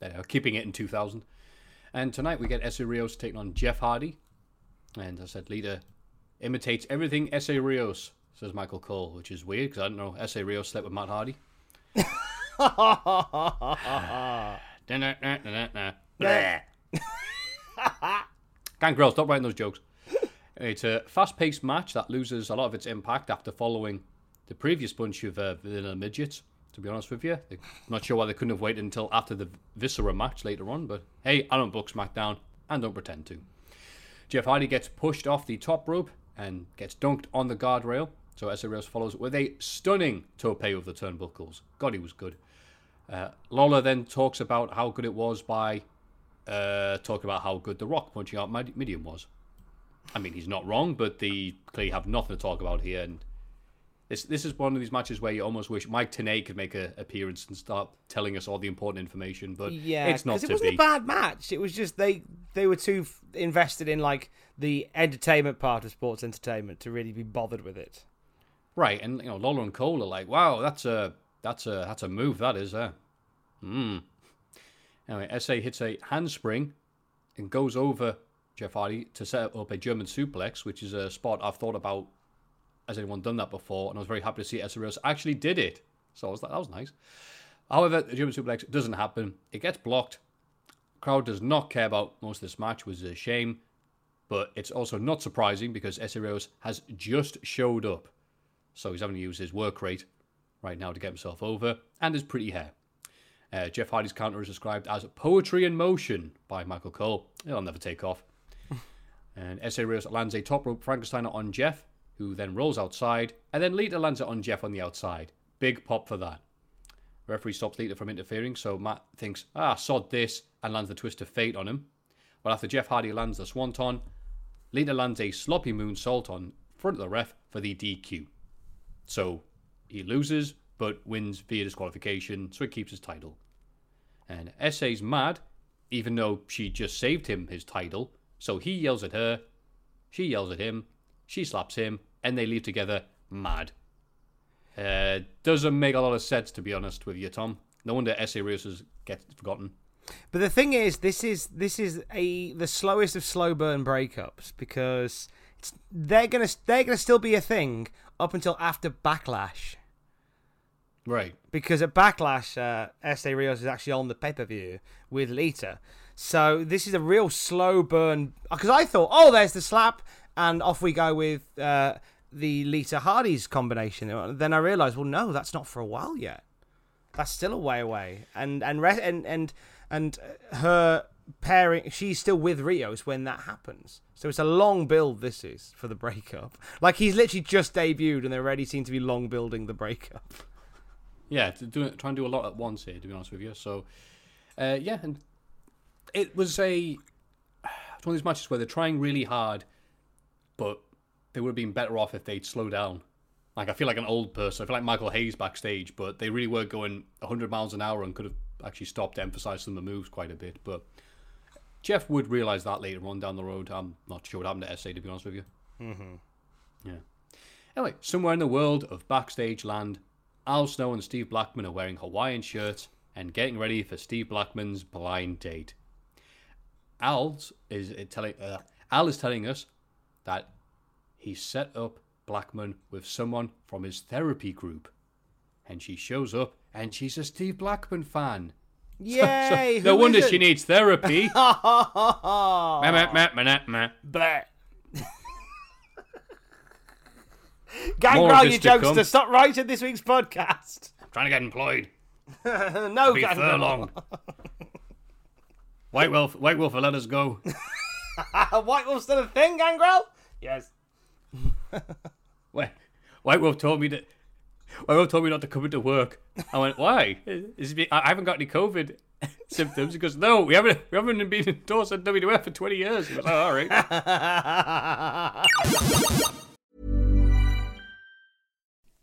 there, keeping it in 2000. And tonight we get Essa Rios taking on Jeff Hardy. And I said, Lita imitates everything Essa Rios, says Michael Cole, which is weird because I don't know Essa Rios slept with Matt Hardy. Gangrel, stop writing those jokes. It's a fast-paced match that loses a lot of its impact after following the previous bunch of uh, vanilla midgets. To be honest with you, not sure why they couldn't have waited until after the Viscera match later on. But hey, I don't book SmackDown and don't pretend to. Jeff Hardy gets pushed off the top rope and gets dunked on the guardrail. So SRS follows with a stunning tope of the turnbuckles. God, he was good. Uh, Lawler then talks about how good it was by uh, talking about how good The Rock punching out Mideon was. I mean, he's not wrong, but they clearly have nothing to talk about here. And This this is one of these matches where you almost wish Mike Tenay could make an appearance and start telling us all the important information, but Yeah, it's not. to it wasn't be. a bad match. It was just they they were too invested in like the entertainment part of sports entertainment to really be bothered with it. Right, and you know, Lawler and Cole are like, "Wow, that's a that's a that's a move. That is, uh, hmm." Anyway, Essa hits a handspring and goes over Jeff Hardy to set up a German suplex, which is a spot I've thought about. Has anyone done that before? And I was very happy to see SRS actually did it. So I was like, that was nice. However, the German suplex doesn't happen. It gets blocked. Crowd does not care about most of this match, which is a shame. But it's also not surprising because Essa Rios has just showed up. So he's having to use his work rate right now to get himself over and his pretty hair. Uh, Jeff Hardy's counter is described as poetry in motion by Michael Cole. It'll never take off. and Essa Rios lands a top rope Frankensteiner on Jeff, who then rolls outside, and then Lita lands it on Jeff on the outside. Big pop for that. referee stops Lita from interfering, so Matt thinks, ah, sod this, and lands the twist of fate on him. But after Jeff Hardy lands the swanton, Lita lands a sloppy moonsault on front of the ref for the DQ. So he loses, but wins via disqualification, so he keeps his title. And Essa's mad, even though she just saved him his title, so he yells at her, she yells at him, she slaps him, and they leave together mad. Uh, doesn't make a lot of sense, to be honest with you, Tom. No wonder Essa Rios get forgotten. But the thing is, this is this is a the slowest of slow burn breakups because they're gonna they're gonna still be a thing up until after Backlash. Right. because at Backlash, uh, Rios is actually on the pay per view with Lita. So this is a real slow burn. Because I thought, oh, there's the slap, and off we go with uh, the Lita Hardy's combination. Then I realised, well, no, that's not for a while yet. That's still a way away. And and re- and and and her pairing, she's still with Rios when that happens. So it's a long build. This is for the breakup. Like he's literally just debuted, and they already seem to be long building the breakup. Yeah, to do, try and do a lot at once here, to be honest with you. So, uh, yeah, and it was a it's one of these matches where they're trying really hard, but they would have been better off if they'd slow down. Like I feel like an old person. I feel like Michael Hayes backstage, but they really were going 100 miles an hour and could have actually stopped to emphasize some of the moves quite a bit. But Jeff would realize that later on down the road. I'm not sure what happened to Essa, to be honest with you. Mm-hmm. Yeah. Anyway, somewhere in the world of backstage land, Al Snow and Steve Blackman are wearing Hawaiian shirts and getting ready for Steve Blackman's blind date. Al's is uh, telling uh, Al is telling us that he set up Blackman with someone from his therapy group, and she shows up and she's a Steve Blackman fan. Yay! no wonder she needs therapy. Blah. Gangrel, you this to jokester, stop writing this week's podcast. I'm trying to get employed. no, Be Gangrel. furlong. White Wolf, White Wolf will let us go. White Wolf's still a thing, Gangrel? Yes. White, White Wolf told me that. White Wolf told me not to come into work. I went, why? Is it I haven't got any COVID symptoms. He goes, no, we haven't. We haven't been endorsed at WWF for twenty years. He goes, oh, all right.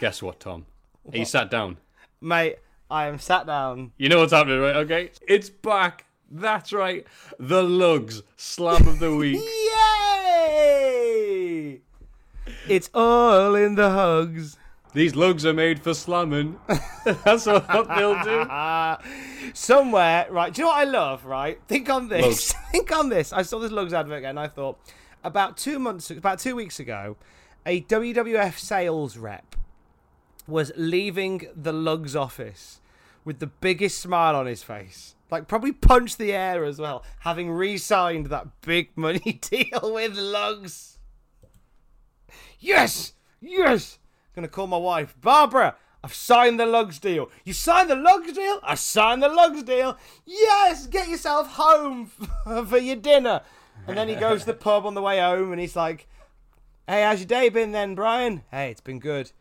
Guess what, Tom? He sat down. Mate, I am sat down. You know what's happening, right? Okay. It's back. That's right. The Lugz Slam of the Week. Yay! It's all in the hugs. These lugs are made for slamming. That's what they'll do. Somewhere, right? Do you know what I love? Right? Think on this. Lugz. Think on this. I saw this Lugz advert again. and I thought about two months, about two weeks ago, a WWF sales rep was leaving the Lugz office with the biggest smile on his face. Like probably punched the air as well, having re-signed that big money deal with Lugz. Yes, yes. Gonna call my wife, Barbara. I've signed the Lugz deal. You signed the Lugz deal? I signed the Lugz deal. Yes, get yourself home for your dinner. And then he goes to the pub on the way home, and he's like, "Hey, how's your day been then, Brian? Hey, it's been good.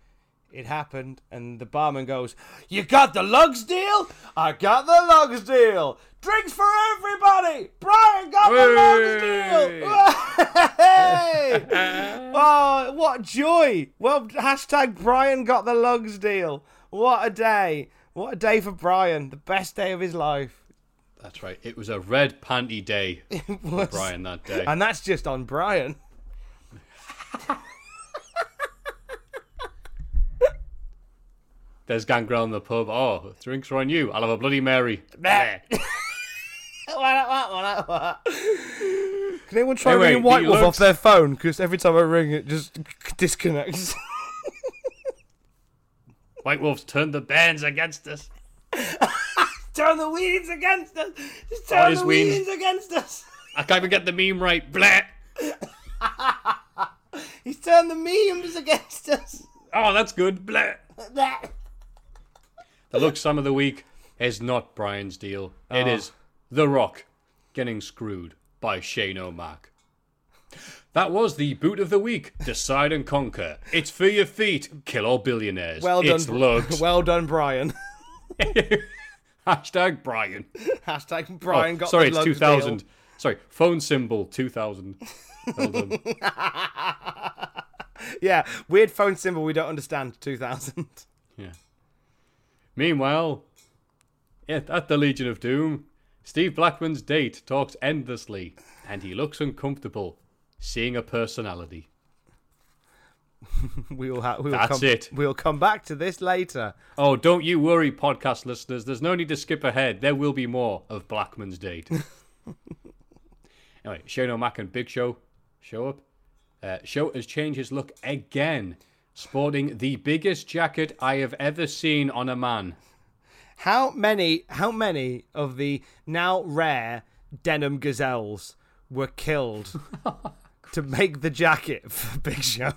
It happened." And the barman goes, "You got the Lugz deal? I got the Lugz deal. Drinks for everybody. Brian got the Lugz deal. oh, what joy! Well, hashtag Brian got the Lugz deal. What a day! What a day for Brian. The best day of his life. That's right. It was a red panty day for. Brian that day. And that's just on Brian. There's Gangrel in the pub. Oh, drinks are on you. I'll have a Bloody Mary. Can anyone try Anyway, ringing White the Wolf Lugs- off their phone? Because every time I ring, it just disconnects. White Wolf's turned the bands against us. turn the weeds against us. Just Oh, turn his the weeds. weeds against us. I can't even get the meme right. Blah. He's turned the memes against us. Oh, that's good. Blah. The look sum of the week is not Brian's deal. It Oh. is The Rock getting screwed by Shane O'Mac. That was the boot of the week. Decide and conquer. It's for your feet. Kill all billionaires. Well done, It's lugs. well done, Brian. Hashtag Brian. Hashtag Brian Oh, got sorry, the it's 2000. deal. Sorry, phone symbol 2000. Well done. Yeah, weird phone symbol we don't understand. 2000. Yeah. Meanwhile, at the Legion of Doom, Steve Blackman's date talks endlessly, and he looks uncomfortable, seeing a personality. we will ha- we will That's come, it. We'll come back to this later. Oh, don't you worry, podcast listeners. There's no need to skip ahead. There will be more of Blackman's date. anyway, Shane O'Mac and Big Show show up. Uh, Show has changed his look again, sporting the biggest jacket I have ever seen on a man. How many how many of the now rare denim gazelles were killed to make the jacket for Big Show?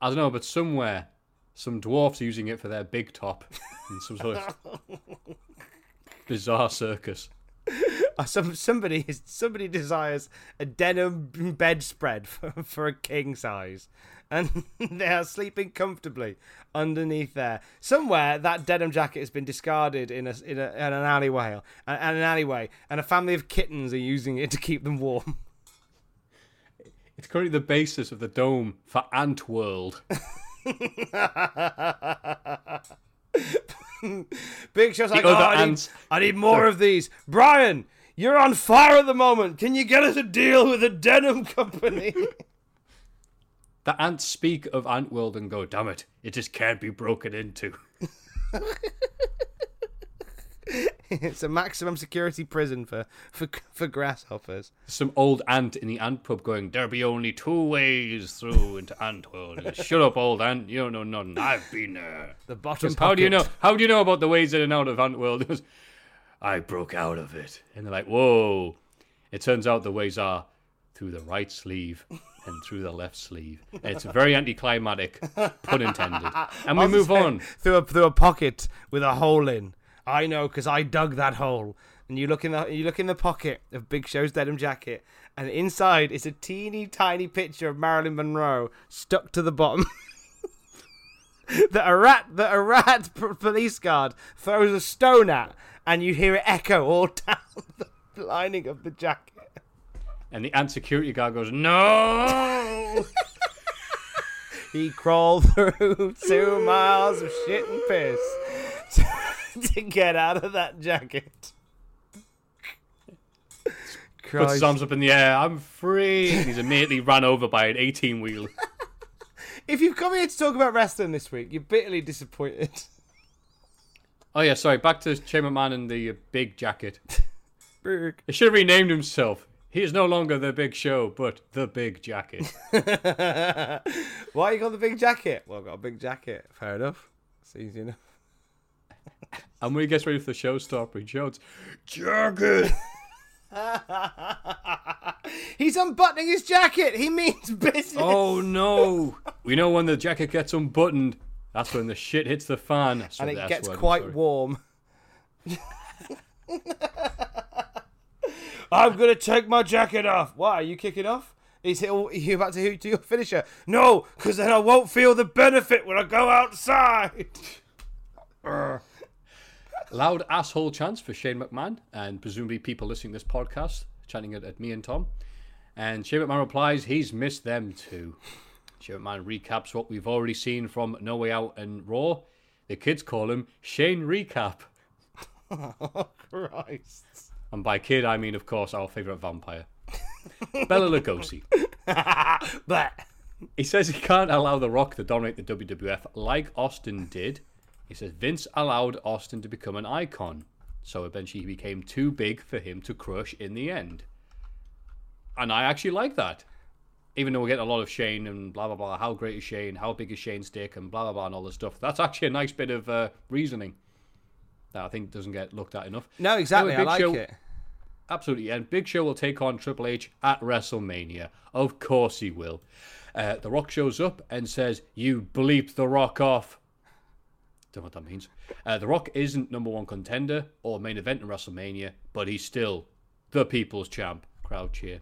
I don't know, but somewhere, some dwarfs are using it for their big top in some sort of bizarre circus. Uh, Some somebody is somebody desires a denim bedspread for, for a king size, and they are sleeping comfortably underneath there. Somewhere that denim jacket has been discarded in a in, a, in an alleyway, and an alleyway, and a family of kittens are using it to keep them warm. It's currently the basis of the dome for Antworld. Big Show's like, oh, I, need, I need more of these. Brian, You're on fire at the moment. Can you get us a deal with a denim company? The ants speak of Antworld and go, damn it, it just can't be broken into. it's a maximum security prison for, for for grasshoppers. Some old ant in the ant pub going, there be only two ways through into Antworld. He goes, Shut up, old ant, you don't know nothing. I've been there. The bottom. Goes, how do you know? How do you know about the ways in and out of Antworld? He goes, I broke out of it. And they're like, whoa. It turns out the ways are through the right sleeve and through the left sleeve. It's very anticlimactic, pun intended. And we move on. through a through a pocket with a hole in. I know because I dug that hole. And you look in the you look in the pocket of Big Show's denim jacket, and inside is a teeny tiny picture of Marilyn Monroe stuck to the bottom. that a rat that a rat police guard throws a stone at, and you hear it echo all down the lining of the jacket. And the ant security guard goes, no. He crawled through two miles of shit and piss to, to get out of that jacket. Puts his arms up in the air. I'm free. He's immediately ran over by an 18 wheel. If you've come here to talk about wrestling this week, you're bitterly disappointed. Oh, yeah, sorry. Back to Shane McMahon and the big jacket. Big. He should have renamed himself. He is no longer the big show, but the big jacket. Why you got the big jacket? Well, I've got a big jacket. Fair enough. It's easy enough. and when he gets ready for the show showstopper, he shouts, Jacket! He's unbuttoning his jacket. He means business. oh, no. We know when the jacket gets unbuttoned, that's when the shit hits the fan. So and it gets quite warm. I'm gonna take my jacket off. Why are you kicking off? Is it all, are you about to do your finisher? No, because then I won't feel the benefit when I go outside. Loud asshole chants for Shane McMahon, and presumably people listening to this podcast chanting it at me and Tom. And Shane McMahon replies, he's missed them too. Shane McMahon recaps what we've already seen from No Way Out and Raw. The kids call him Shane Recap. oh Christ! And by kid, I mean, of course, our favourite vampire, Bela Lugosi. but He says he can't allow The Rock to dominate the WWF like Austin did. He says Vince allowed Austin to become an icon, so eventually he became too big for him to crush in the end. And I actually like that. Even though we're getting a lot of Shane and blah blah blah, how great is Shane, how big is Shane's dick, and blah blah blah, and all this stuff. That's actually a nice bit of uh, reasoning that I think doesn't get looked at enough. no, exactly. Anyway, I like Show- it. Absolutely, and Big Show will take on Triple H at WrestleMania. Of course he will. Uh, the Rock shows up and says, "You bleep the Rock off." Don't know what that means. Uh, the Rock isn't number one contender or main event in WrestleMania, but he's still the People's Champ. Crowd cheer.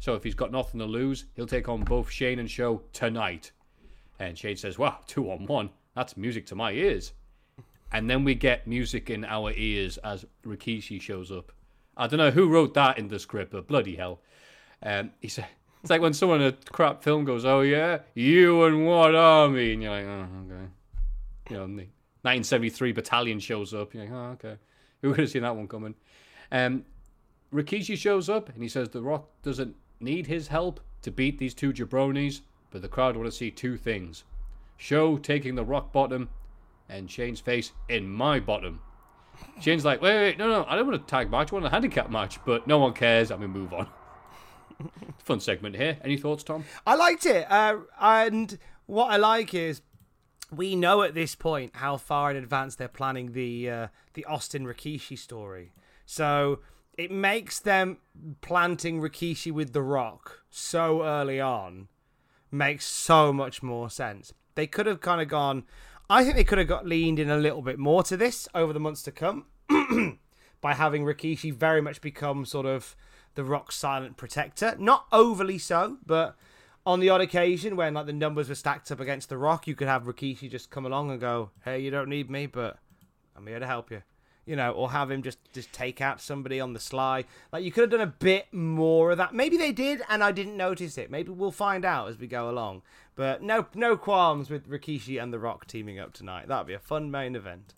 So if he's got nothing to lose, he'll take on both Shane and Show tonight. And Shane says, "Wow, two on one. That's music to my ears." And then we get music in our ears as Rikishi shows up. I don't know who wrote that in the script, but bloody hell. Um, he said, it's like when someone in a crap film goes, "Oh yeah, you and what army?" And you're like, "Oh okay." You know, the 1973 battalion shows up. You're like, "Oh okay." Who would have seen that one coming? Um, Rikishi shows up and he says The Rock doesn't need his help to beat these two jabronis, but the crowd want to see two things: Show taking the Rock bottom, and Shane's face in my bottom. Shane's like, wait, wait, no, no, I don't want a tag match. I want a handicap match, but no one cares. I'm move on. Fun segment here. Any thoughts, Tom? I liked it, uh, and what I like is we know at this point how far in advance they're planning the uh, the Austin Rikishi story. So it makes them planting Rikishi with The Rock so early on makes so much more sense. They could have kind of gone. I think they could have got leaned in a little bit more to this over the months to come by having Rikishi very much become sort of the Rock's silent protector. Not overly so, but on the odd occasion when like the numbers were stacked up against the Rock, you could have Rikishi just come along and go, "Hey, you don't need me, but I'm here to help you." You know, or have him just just take out somebody on the sly. Like you could have done a bit more of that. Maybe they did, and I didn't notice it. Maybe we'll find out as we go along. But no, no qualms with Rikishi and The Rock teaming up tonight. That'd be a fun main event.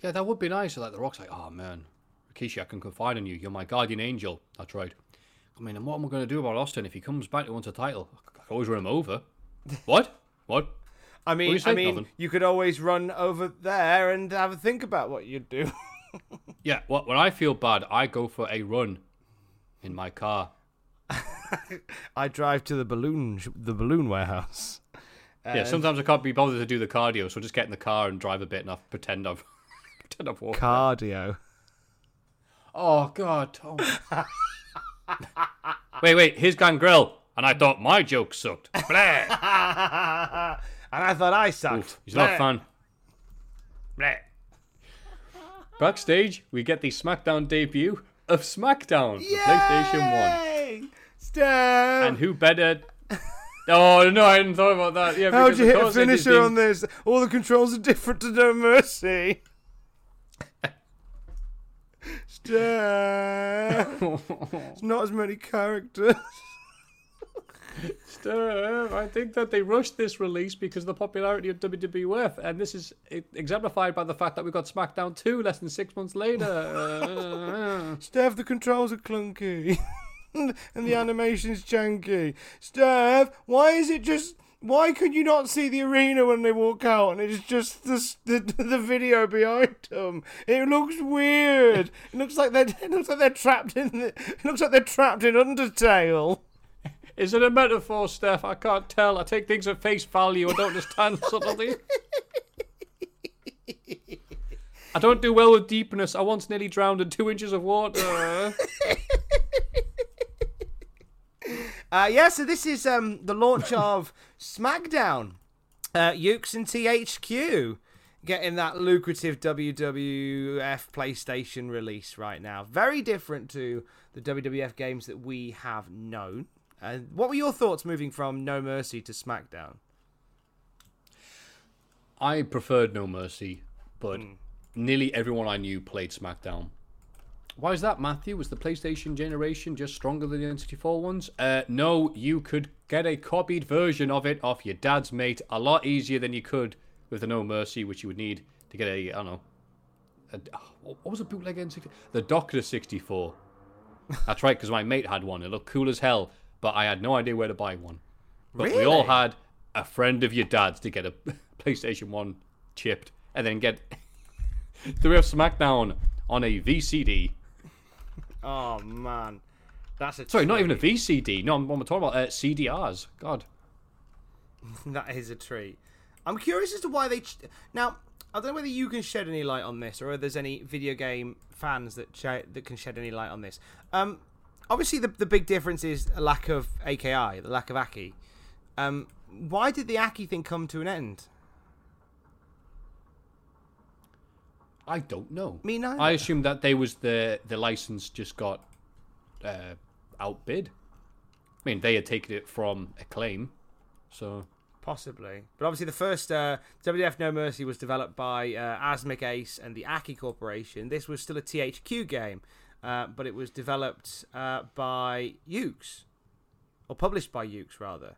Yeah, that would be nice. Like the Rock's like, oh man, Rikishi, I can confide in you. You're my guardian angel. That's right. I mean, and what am I going to do about Austin if he comes back to want a title? I can always run him over. what? What? I mean, you I mean, Calvin? you could always run over there and have a think about what you'd do. Yeah, well, when I feel bad, I go for a run in my car. I drive to the balloon, the balloon warehouse. yeah, sometimes I can't be bothered to do the cardio, so I just get in the car and drive a bit and I pretend I've pretend I've walked. cardio. Oh God! Oh. wait, wait. Here's Gangrel, and I thought my joke sucked. And I thought I sucked. Oof, he's not fun. Blah. Backstage, we get the SmackDown debut of SmackDown for PlayStation One, Yay! Steph! and who better? Oh no, I hadn't thought about that. Yeah, How'd you hit a course it is finisher on this? All the controls are different to No Mercy. It's not as many characters. Steph, uh, uh, I think that they rushed this release because of the popularity of WWF, and this is exemplified by the fact that we got SmackDown 2 less than six months later. Uh, uh, Steph, the controls are clunky. and the animation's janky. Steph, why is it just. Why can you not see the arena when they walk out and it's just the, the the video behind them? It looks weird. It looks like they're it looks like they're trapped in the, it looks like they're trapped in Undertale. Is it a metaphor, Steph? I can't tell. I take things at face value. I don't understand subtlety. I don't do well with deepness. I once nearly drowned in two inches of water. Uh, yeah, so this is um, the launch of SmackDown. Uh, Yuke's and THQ getting that lucrative WWF PlayStation release right now. Very different to the WWF games that we have known. Uh, what were your thoughts moving from No Mercy to SmackDown? I preferred No Mercy, but nearly everyone I knew played SmackDown. Why is that, Matthew? Was the PlayStation generation just stronger than the N64 ones? Uh, no, you could get a copied version of it off your dad's mate a lot easier than you could with the No Mercy, which you would need to get a, I don't know, a, what was a bootleg N64? The Doctor 64. That's right, because my mate had one. It looked cool as hell, but I had no idea where to buy one. But we all had a friend of your dad's to get a PlayStation 1 chipped and then get the real SmackDown on a VCD. Oh man, that's a Sorry, not even a. VCD. No, I'm, I'm talking about uh, CDRs. God. That is a treat. I'm curious as to why they. Ch- now, I don't know whether you can shed any light on this, or whether there's any video game fans that ch- that can shed any light on this. Um, obviously, the the big difference is a lack of AKI, the lack of Aki. Um, why did the Aki thing come to an end? I don't know. Me neither. I assume that they was the the license just got uh, outbid. I mean, they had taken it from Acclaim, so Possibly, but obviously the first uh, WWF No Mercy was developed by uh, Asmik Ace and the Aki Corporation. This was still a THQ game, uh, but it was developed uh, by Yuke's, or published by Yuke's rather.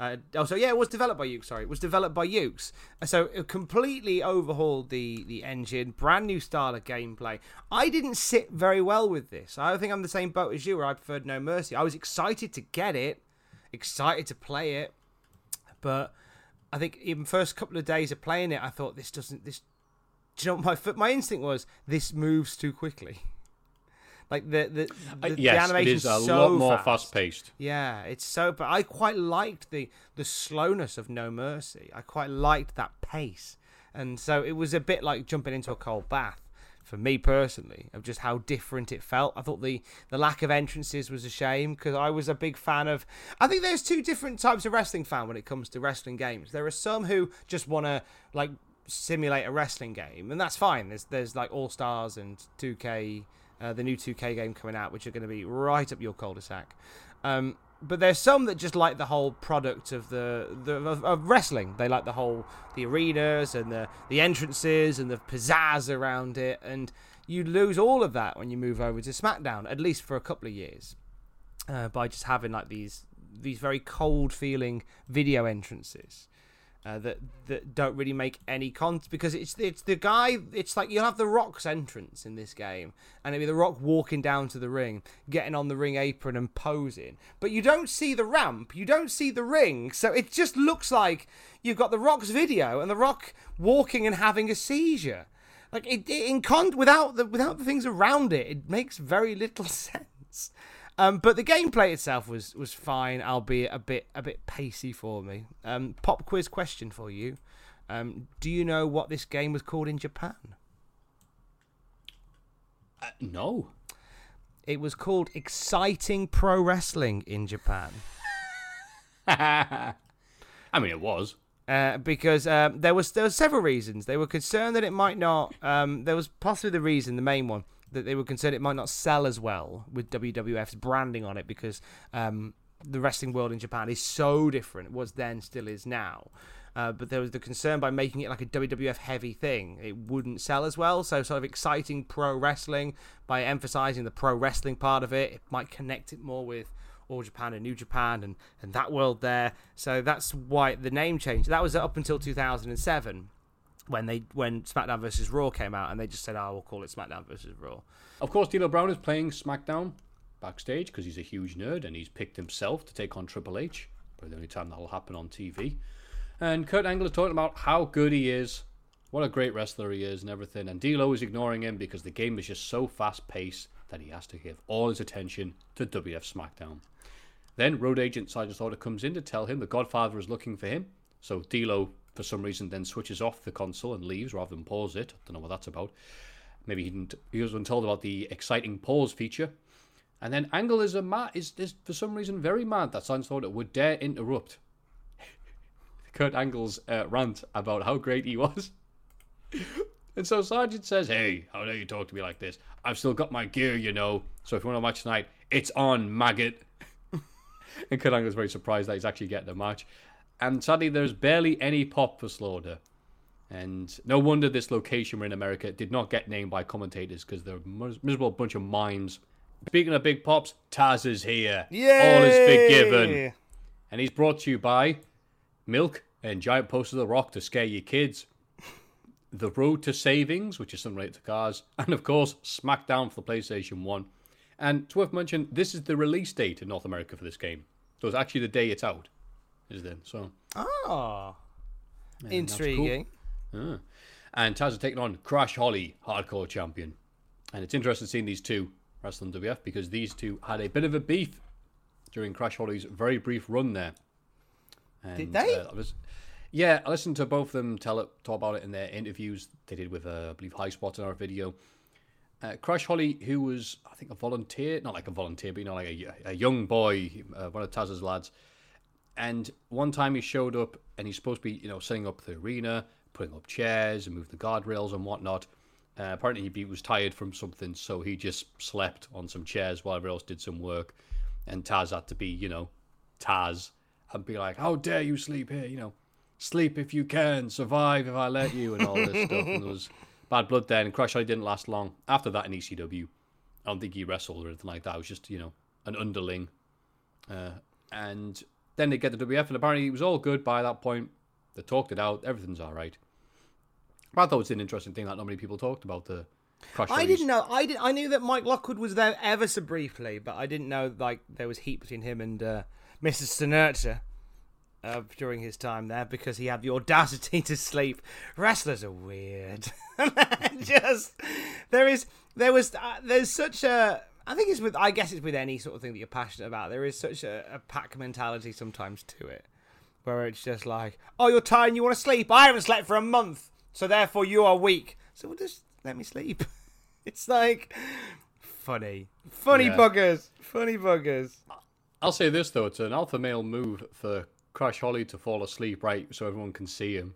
Uh, oh, so yeah, it was developed by Yuke's. Sorry, it was developed by Yuke's. Uh, So it completely overhauled the the engine, brand new style of gameplay. I didn't sit very well with this. I think I'm the same boat as you, where I preferred No Mercy. I was excited to get it, excited to play it, but I think even first couple of days of playing it, I thought this doesn't. This, do you know what my my instinct was? This moves too quickly. Like the the, Uh, the, the yes, it animation's is a so lot more fast. fast paced. Yeah, it's so. But I quite liked the the slowness of No Mercy. I quite liked that pace, and so it was a bit like jumping into a cold bath for me personally of just how different it felt. I thought the the lack of entrances was a shame because I was a big fan of. I think there's two different types of wrestling fan when it comes to wrestling games. There are some who just want to like simulate a wrestling game, and that's fine. There's there's like All Stars and 2K, uh, the new 2K game coming out, which are going to be right up your cul-de-sac. Um, but there's some that just like the whole product of the, the of, of wrestling. They like the whole the arenas and the the entrances and the pizzazz around it, and you lose all of that when you move over to SmackDown, at least for a couple of years, uh, by just having like these these very cold feeling video entrances. Uh, that that don't really make any content because it's it's the guy. It's like you'll have the Rock's entrance in this game, and it'll be the Rock walking down to the ring, getting on the ring apron and posing, but you don't see the ramp, you don't see the ring, so it just looks like you've got the Rock's video and the Rock walking and having a seizure. Like it, it in con without the without the things around it, it makes very little sense. Um, but the gameplay itself was was fine, albeit a bit a bit pacey for me. Um, pop quiz question for you: um, Do you know what this game was called in Japan? Uh, no. It was called Exciting Pro Wrestling in Japan. I mean, it was. Uh, because um, there was there were several reasons. They were concerned that it might not. Um, there was possibly the reason, the main one, that they were concerned it might not sell as well with WWF's branding on it because um, the wrestling world in Japan is so different. It was then, still is now. Uh, but there was the concern by making it like a WWF heavy thing, it wouldn't sell as well. So, sort of exciting pro wrestling by emphasizing the pro wrestling part of it, it might connect it more with All Japan and New Japan and, and that world there. So that's why the name changed. That was up until 2007 when they when SmackDown versus Raw came out, and they just said, "Oh, we'll call it SmackDown versus Raw." Of course, D'Lo Brown is playing SmackDown backstage because he's a huge nerd and he's picked himself to take on Triple H. Probably the only time that'll happen on TV. And Kurt Angle is talking about how good he is, what a great wrestler he is, and everything. And D'Lo is ignoring him because the game is just so fast paced that he has to give all his attention to WF SmackDown. Then Road Agent Sergeant Slaughter comes in to tell him the Godfather is looking for him. So D'Lo, for some reason, then switches off the console and leaves rather than pause it. I don't know what that's about. Maybe he didn't. He was told about the exciting pause feature. And then Angle is a mad, is, is for some reason very mad that Sergeant Slaughter would dare interrupt Kurt Angle's uh, rant about how great he was. and so Sergeant says, Hey, how dare you talk to me like this? I've still got my gear, you know. So if you want to match tonight, it's on, maggot. and Kurt Angle's very surprised that he's actually getting a match. And sadly, there's barely any pop for Slaughter. And no wonder this location we're in America did not get named by commentators because they're a miserable bunch of mimes. Speaking of big pops, Taz is here. Yeah, All is forgiven. And he's brought to you by Milk and Giant Poster of the Rock to scare your kids. The Road to Savings, which is something related to cars. And of course, SmackDown for the PlayStation 1. And it's worth mentioning, this is the release date in North America for this game. So it's actually the day it's out. Is then. So Oh, yeah, intriguing. cool. Ah. And Taz is taking on Crash Holly, hardcore champion. And it's interesting seeing these two wrestle in WF because these two had a bit of a beef during Crash Holly's very brief run there. And, Did they? uh, I was, yeah, I listened to both of them tell it, talk about it in their interviews they did with, uh, I believe, High Spot and RF Video. Uh, Crash Holly, who was, I think, a volunteer, not like a volunteer, but you know, like a, a young boy, uh, one of Taz's lads. And one time he showed up and he's supposed to be, you know, setting up the arena, putting up chairs and move the guardrails and whatnot. Uh, apparently he was tired from something, so he just slept on some chairs while everyone else did some work. And Taz had to be, you know, Taz and be like, "How dare you sleep here?" You know, sleep if you can, survive if I let you, and all this stuff. And there was bad blood then. And Crash didn't last long after that in ECW. I don't think he wrestled or anything like that. It was just, you know, an underling. Uh, and then they get the WF, and apparently it was all good by that point. They talked it out. Everything's all right. But I thought it was an interesting thing that not many people talked about the Crash I Holly's- didn't know. I did. I knew that Mike Lockwood was there ever so briefly, but I didn't know like there was heat between him and uh, Mrs. Senerchia uh, during his time there because he had the audacity to sleep. Wrestlers are weird. Just there is there was uh, there's such a. I think it's with. I guess it's with any sort of thing that you're passionate about. There is such a, a pack mentality sometimes to it, where it's just like, oh, you're tired, and you want to sleep. I haven't slept for a month, so therefore you are weak. So well, just let me sleep. It's like funny, funny Yeah. buggers, funny buggers. I'll say this though, it's an alpha male move for Crash Holly to fall asleep right so everyone can see him.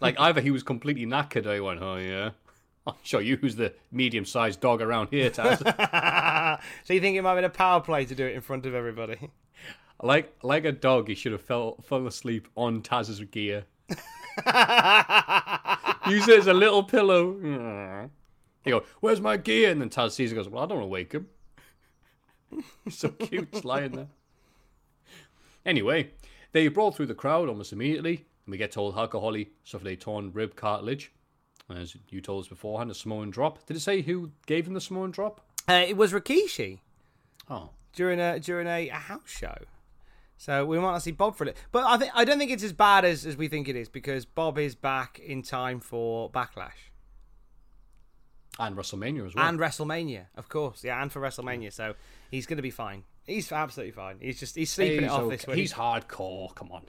Like either he was completely knackered or he went, Oh yeah. I'll show you who's the medium sized dog around here, Taz. so you think it might have been a power play to do it in front of everybody? like like a dog, he should have fell fell asleep on Taz's gear. Use it as a little pillow. He go, Where's my gear? And then Taz sees it and goes, Well, I don't want to wake him. He's so cute, lying there. Anyway, they brawl through the crowd almost immediately. And we get told Hardcore Holly suffered a torn rib cartilage. As you told us beforehand, a Samoan drop. Did it say who gave him the Samoan drop? Uh, it was Rikishi Oh, during a during a, a house show. So we might not see Bob for it, but I think I don't think it's as bad as, as we think it is because Bob is back in time for Backlash and WrestleMania as well. and WrestleMania, of course, yeah, and for WrestleMania. So he's going to be fine. He's absolutely fine. He's just he's sleeping it off this week. He's hardcore. Come on.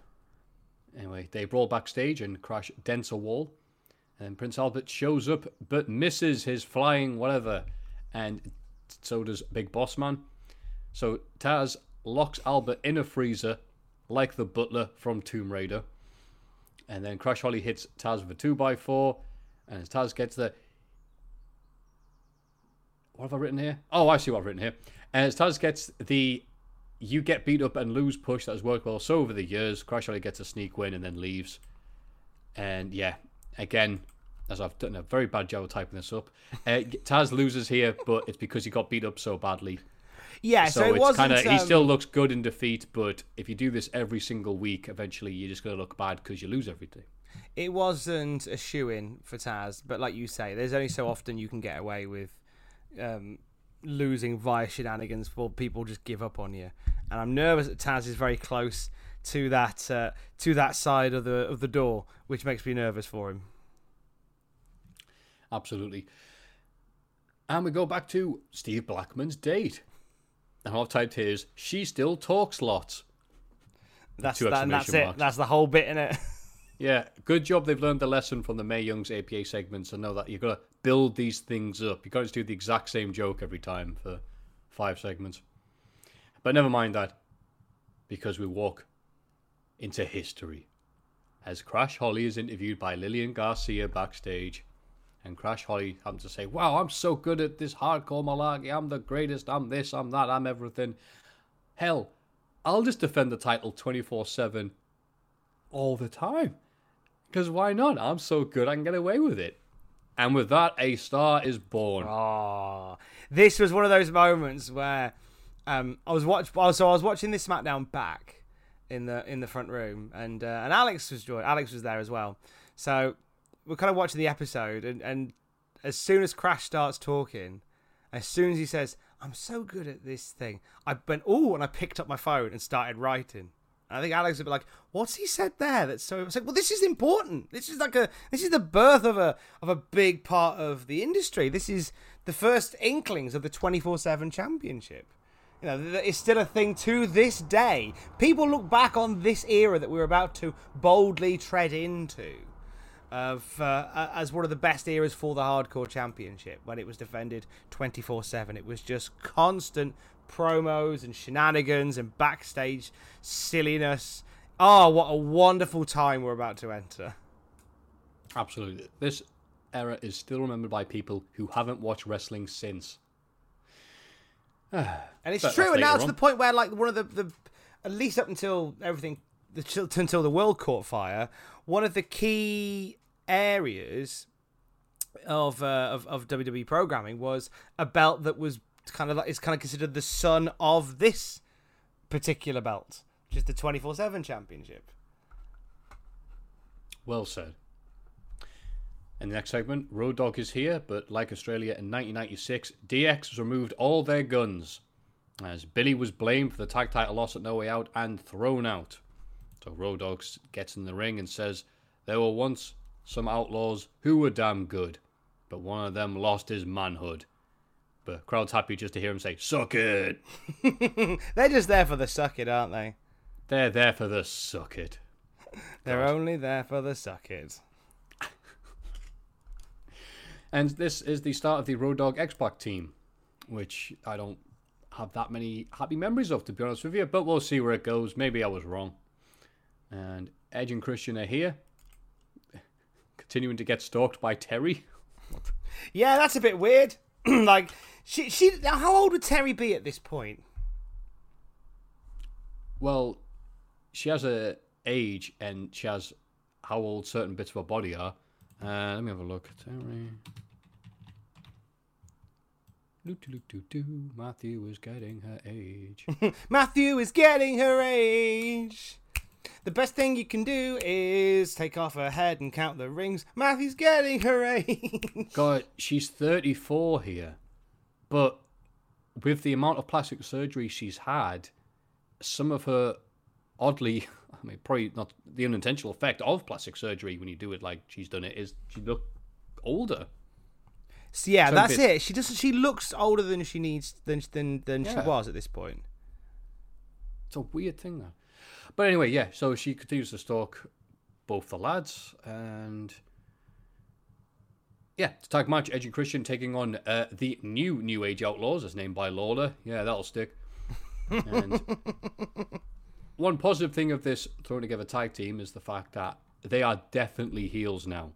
Anyway, they brawl backstage and crash dents a wall. And Prince Albert shows up but misses his flying whatever. And so does Big Boss Man. So Taz locks Albert in a freezer like the butler from Tomb Raider. And then Crash Holly hits Taz with a 2x4. And as Taz gets there, what have I written here? Oh, I see what I've written here. As Taz gets the you get beat up and lose push that has worked well so over the years, Crash Holly gets a sneak win and then leaves. And yeah, again, as I've done a very bad job of typing this up, uh, Taz loses here, but it's because he got beat up so badly. yeah, so, So, it it's kind of he um, still looks good in defeat, but if you do this every single week, eventually you're just going to look bad because you lose everything. it wasn't a shoe in for Taz, but like you say, there's only so often you can get away with um, losing via shenanigans before people just give up on you. And I'm nervous that Taz is very close to that uh, to that side of the of the door, which makes me nervous for him. Absolutely. And we go back to Steve Blackman's date. And I've typed here is she still talks lots. That's that, and that's it. marks. That's the whole bit in it. Yeah, good job they've learned the lesson from the Mae Young's APA segments and know that you've got to build these things up. You can't just do the exact same joke every time for five segments. But never mind that, because we walk into history. As Crash Holly is interviewed by Lillian Garcia backstage, and Crash Holly happens to say, Wow, I'm so good at this hardcore malarkey. I'm the greatest. I'm this, I'm that, I'm everything. Hell, I'll just defend the title 24 7 all the time. Because why not? I'm so good, I can get away with it. And with that, a star is born. Oh, this was one of those moments where um, I was watch. So I was watching this SmackDown back in the in the front room, and uh, and Alex was joined. Alex was there as well. So we're kind of watching the episode, and and as soon as Crash starts talking, as soon as he says, "I'm so good at this thing," I went, "Oh!" and I picked up my phone and started writing. I think Alex would be like, "What's he said there?" That's so. I was like, "Well, this is important. This is like a. This is the birth of a of a big part of the industry. This is the first inklings of the twenty four seven championship. You know, it's still a thing to this day. People look back on this era that we're about to boldly tread into." Of uh, as one of the best eras for the hardcore championship when it was defended 24 7. It was just constant promos and shenanigans and backstage silliness. Oh, what a wonderful time we're about to enter. Absolutely. This era is still remembered by people who haven't watched wrestling since. And it's But true, and now to the point where, like, one of the, the at least up until everything, the, until the world caught fire, one of the key areas of, uh, of of WWE programming was a belt that was kind of like is kind of considered the son of this particular belt, which is the twenty four seven championship. Well said. In the next segment, Road Dogg is here, but like Australia in 1996, DX has removed all their guns, as Billy was blamed for the tag title loss at No Way Out and thrown out. So Road Dogg s- gets in the ring and says, There were once some outlaws who were damn good, but one of them lost his manhood. But crowd's happy just to hear him say, Suck it! They're just there for the suck it, aren't they? They're there for the suck it. They're only there for the suck it. And this is the start of the Road Dogg X Pac team, which I don't have that many happy memories of, to be honest with you. But we'll see where it goes. Maybe I was wrong. And Edge and Christian are here, continuing to get stalked by Terri. Yeah, that's a bit weird. like, she, she, how old would Terri be at this point? Well, she has a age, and she has how old certain bits of her body are. Uh, let me have a look. Terri. Matthew is getting her age. Matthew is getting her age. The best thing you can do is take off her head and count the rings. Matthew's getting her age. God, she's 34 here, but with the amount of plastic surgery she's had, some of her oddly, I mean, probably not the unintentional effect of plastic surgery when you do it like she's done it is she look older. So yeah, Some that's it. She doesn't. She looks older than she needs than than than Yeah. she was at this point. It's a weird thing, though. But anyway, yeah. So she continues to stalk both the lads, and yeah, it's tag match. Edge and Christian taking on uh, the new New Age Outlaws, as named by Lawler. Yeah, that'll stick. And one positive thing of this thrown together tag team is the fact that they are definitely heels now.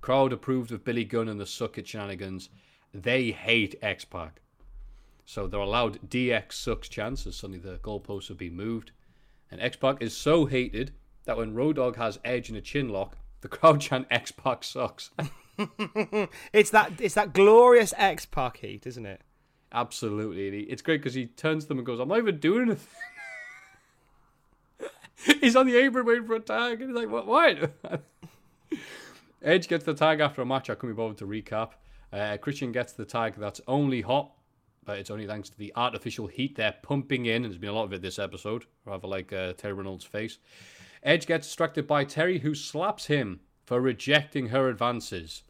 Crowd approved of Billy Gunn and the Suck It shenanigans. They hate X Pac. So they're allowed DX sucks chances. Suddenly the goalposts have been moved. And X Pac is so hated that when Road Dogg has Edge in a chin lock, the crowd chant X Pac sucks. It's that it's that glorious X Pac heat, isn't it? Absolutely. It's great because he turns to them and goes, I'm not even doing anything. he's on the apron waiting for a tag. And he's like, what? What? Edge gets the tag after a match. I couldn't be bothered to recap. Uh, Christian gets the tag that's only hot, it's only thanks to the artificial heat they're pumping in. And there's been a lot of it this episode, rather like uh, Terri Runnels' face. Edge gets distracted by Terry, who slaps him for rejecting her advances.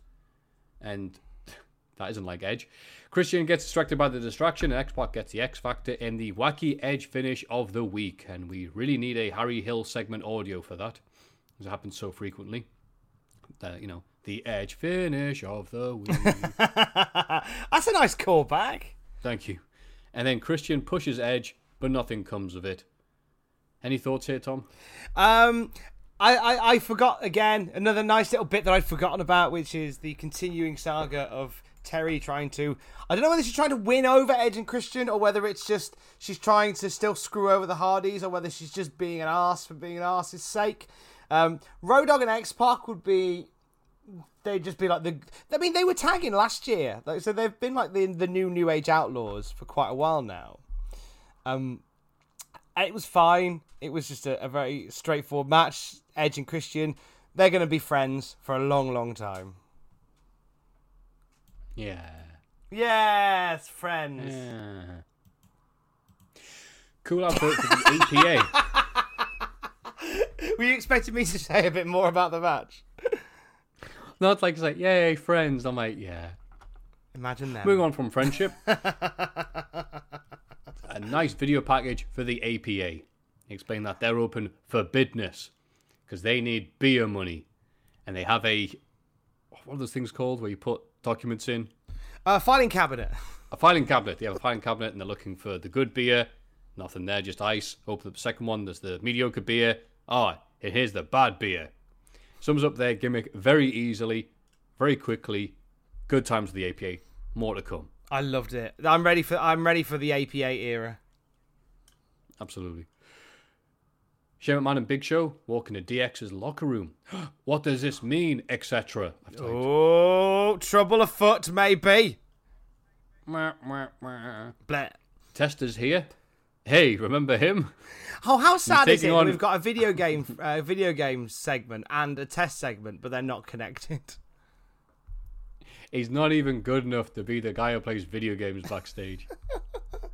And that isn't like Edge. Christian gets distracted by the distraction, and X Pac gets the X Factor in the wacky Edge finish of the week. And we really need a Harry Hill segment audio for that, as it happens so frequently. Uh, you know, the Edge finish of the week. That's a nice callback. Thank you. And then Christian pushes Edge, but nothing comes of it. Any thoughts here, Tom? Um, I, I, I forgot again another nice little bit that I'd forgotten about, which is the continuing saga of Terri trying to. I don't know whether she's trying to win over Edge and Christian, or whether it's just she's trying to still screw over the Hardys, or whether she's just being an ass for being an ass's sake. Um, Road Dogg and X Pac would be. They'd just be like the. I mean, they were tagging last year, like, so they've been like the the new New Age Outlaws for quite a while now. Um, it was fine. It was just a, a very straightforward match. Edge and Christian, they're going to be friends for a long, long time. Yeah. Yes, friends. Yeah. Cool outfit for the APA. Were you expecting me to say a bit more about the match? Not like it's like, yay, friends. I'm like, yeah. Imagine that. Moving on from friendship. a nice video package for the APA. Explain that they're open for business because they need beer money. And they have a, what are those things called where you put documents in? Uh, filing cabinet. A filing cabinet. They have a filing cabinet and they're looking for the good beer. Nothing there, just ice. Open the second one, there's the mediocre beer. Ah, and here's the bad beer. Sums up their gimmick very easily, very quickly. Good times for the APA. More to come. I loved it. I'm ready for. I'm ready for the APA era. Absolutely. Shane McMahon and Big Show walk into DX's locker room. what does this mean, etc.? Oh, trouble afoot, maybe. Blah. Tester's here. Hey, remember him? Oh, how sad is it? on- We've got a video game, uh, video game segment and a test segment, but they're not connected. He's not even good enough to be the guy who plays video games backstage.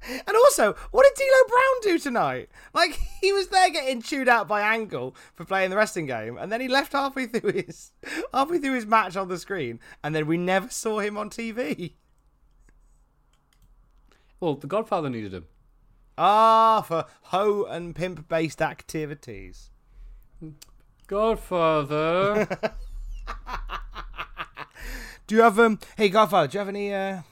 And also, what did D'Lo Brown do tonight? Like he was there getting chewed out by Angle for playing the wrestling game, and then he left halfway through his halfway through his match on the screen, and then we never saw him on TV. well, the Godfather needed him. Ah, for hoe and pimp based activities. Godfather. Do you have um? Hey, Godfather, do you have any uh,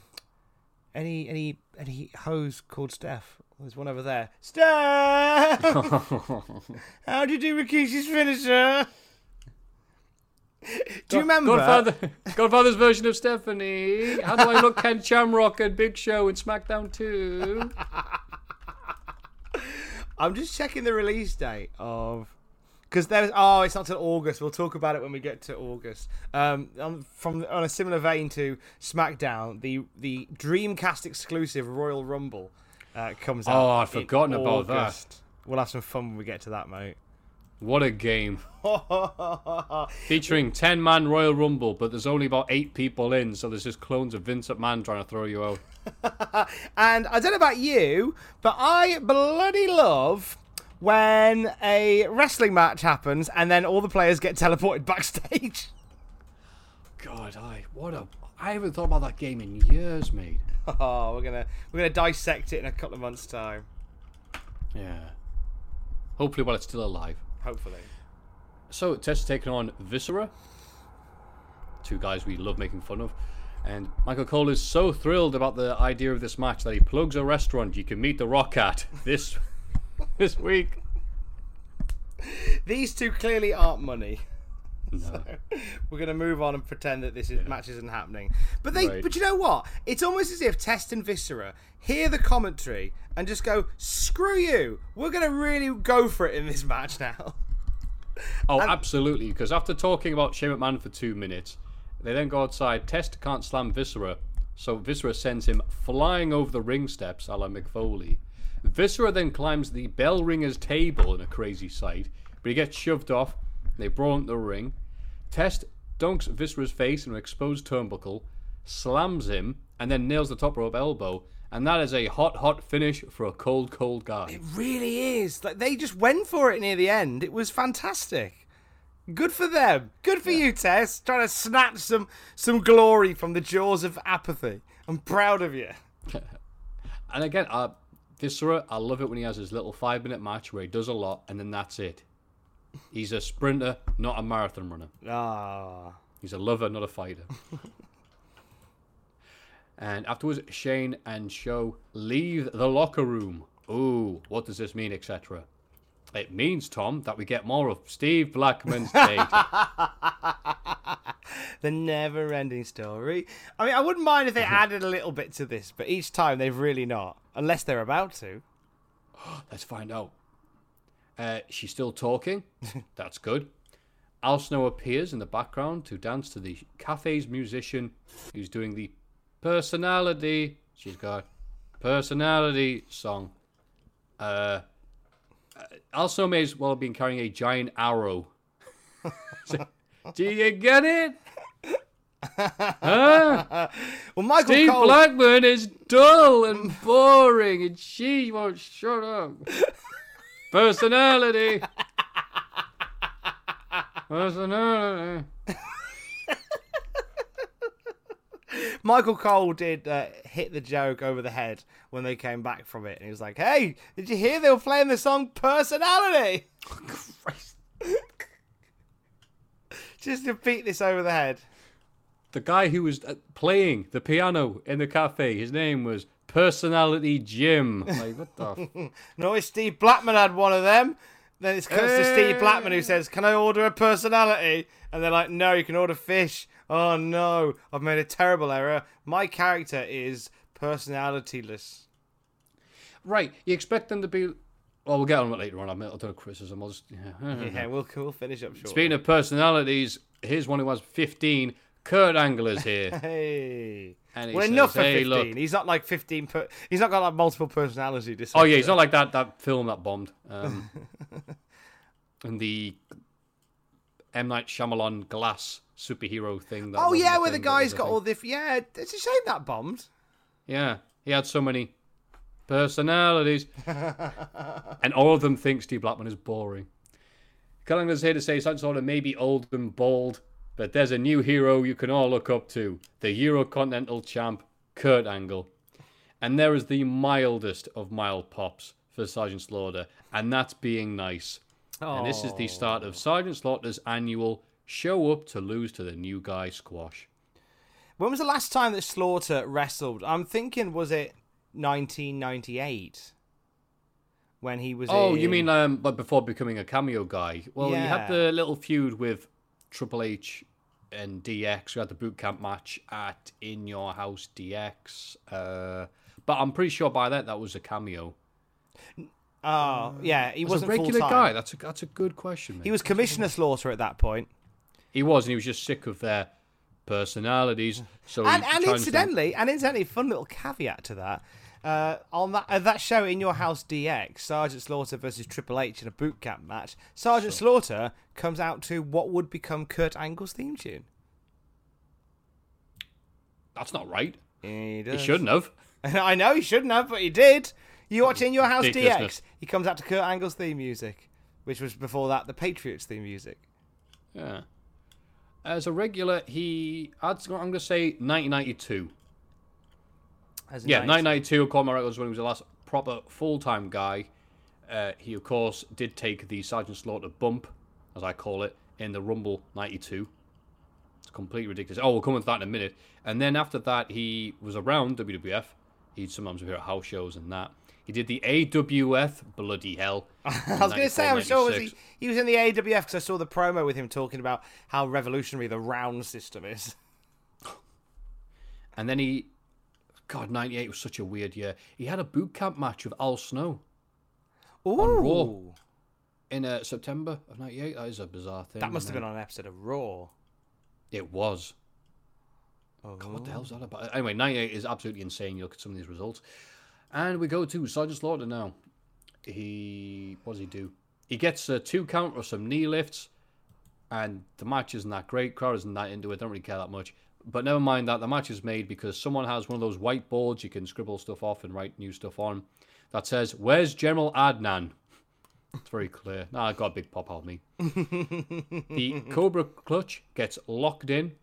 any any any hoes called Steph? There's one over there. Steph. How'd you do Rikishi's finisher? Do you remember? Godfather, Godfather's version of Stephanie. How do I look Ken Shamrock and Big Show in SmackDown 2? I'm just checking the release date of because there's oh it's not till August. We'll talk about it when we get to August. Um, on, from on a similar vein to SmackDown, the the Dreamcast exclusive Royal Rumble uh, comes out. Oh, I'd in forgotten about that. We'll have some fun when we get to that, mate. What a game. Featuring 10 man Royal Rumble, but there's only about 8 people in, so there's just clones of Vince McMahon trying to throw you out. and I don't know about you, but I bloody love when a wrestling match happens and then all the players get teleported backstage. God, I what a I haven't thought about that game in years, mate. Oh, we're gonna we're gonna dissect it in a couple of months' time. Yeah. Hopefully, while it's still alive. Hopefully. So Test taking on Viscera. Two guys we love making fun of. And Michael Cole is so thrilled about the idea of this match that he plugs a restaurant you can meet the Rock at this this week. These two clearly aren't money. No. So we're gonna move on and pretend that this is, match isn't happening. But they, Right. but you know what? It's almost as if Test and Viscera hear the commentary and just go, "Screw you! We're gonna really go for it in this match now." Oh, absolutely. Because after talking about Shane McMahon for two minutes, they then go outside. Test can't slam Viscera, so Viscera sends him flying over the ring steps, a la Mick Foley. Viscera then climbs the bell ringer's table in a crazy sight, but he gets shoved off. They brawl into the ring. Test dunks Viscera's face in an exposed turnbuckle, slams him, and then nails the top rope elbow. And that is a hot, hot finish for a cold, cold guy. It really is. Like they just went for it near the end. It was fantastic. Good for them. Good for you, Tess. Trying to snatch some some glory from the jaws of apathy. I'm proud of you. And again, uh, Viscera, I love it when he has his little five minute match where he does a lot and then that's it. He's a sprinter, not a marathon runner. Ah. He's a lover, not a fighter. and afterwards, Shane and Show leave the locker room. Ooh, what does this mean, etc.? It means, Tom, that we get more of Steve Blackman's date. the never-ending story. I mean, I wouldn't mind if they added a little bit to this, but each time they've really not, unless they're about to. Let's find out. Uh, she's still talking. That's good. Al Snow appears in the background to dance to the cafe's musician who's doing the personality. She's got personality song. Uh, uh, Al Snow may as well have been carrying a giant arrow. Do you get it? Huh? Well, Michael Steve Cole. Blackman is dull and boring, and she won't shut up. Personality. Personality. Michael Cole did uh, hit the joke over the head when they came back from it, and he was like, "Hey, did you hear they were playing the song Personality?" Just to beat this over the head. The guy who was uh, playing the piano in the cafe, his name was Personality Jim. Like, what the? No, Steve Blackman had one of them. Then it's cuts to Steve Blackman who eh. says, "Can I order a personality?" And they're like, "No, you can order fish." Oh no, I've made a terrible error. My character is personalityless. right, you expect them to be. Well, we'll get on it later on. I'll do a criticism. I'll just. Yeah. Yeah, we'll we'll finish up short. Speaking of personalities, here's one who has 15. Kurt Angle is here. Hey. And he well, says, enough for "Hey, 15. look." He's not like 15. Per- he's not got like multiple personality disorder. Oh yeah, he's not like that that film that bombed. Um, and the M Night Shyamalan glass superhero thing. That Oh yeah, where the guy's got all the yeah. It's a shame that bombed. Yeah, he had so many personalities, and all of them think Steve Blackman is boring. Cullingham's here to say Sarge Slaughter may be old and bald, but there's a new hero you can all look up to: the Eurocontinental champ Kurt Angle. And there is the mildest of mild pops for Sergeant Slaughter, and that's being nice. And this is the start of Sergeant Slaughter's annual show up to lose to the new guy squash. When was the last time that Slaughter wrestled? I'm thinking, was it 1998 when he was? Oh, you mean um, but before becoming a cameo guy? Well, you Yeah. had the little feud with Triple H and DX. We had the boot camp match at In Your House DX. Uh, but I'm pretty sure by that that was a cameo. Oh, yeah, he wasn't a regular full-time. guy. That's a that's a good question. Mate. He was Commissioner Slaughter at that point. He was, and he was just sick of their personalities. So and, and them. incidentally, and incidentally, fun little caveat to that. Uh, on that uh, that show in your house DX, Sergeant Slaughter versus Triple H in a boot camp match. Sergeant Slaughter comes out to what would become Kurt Angle's theme tune. That's not right. He, He shouldn't have. I know he shouldn't have, but he did. You watch in your house DX. He comes out to Kurt Angle's theme music, which was before that the Patriots theme music. Yeah. As a regular, he. I'm going to say 1992. As Yeah, 90s. 1992. Called my records when he was the last proper full time guy. Uh, he, of course, did take the Sergeant Slaughter bump, as I call it, in the Rumble 92. It's completely ridiculous. Oh, we'll come into that in a minute. And then after that, he was around WWF. He'd sometimes appear at house shows and that. He did the AWF, bloody hell. I was going to say, I'm sure was he, he was in the AWF because I saw the promo with him talking about how revolutionary the round system is. And then he, God, '98 was such a weird year. He had a boot camp match with Al Snow Ooh, Raw. in uh, September of '98. That is a bizarre thing. that must have been on an episode of Raw. It was. Oh, God, what the hell's that about? Anyway, '98 is absolutely insane. You look at some of these results, and we go to Sergeant Slaughter now. He, what does he do? He gets a two count or some knee lifts, and the match isn't that great. Crowd isn't that into it. Don't really care that much. But never mind that the match is made because someone has one of those whiteboards you can scribble stuff off and write new stuff on that says, "Where's General Adnan?" It's very clear. Nah, I got a big pop out of me. the Cobra clutch gets locked in.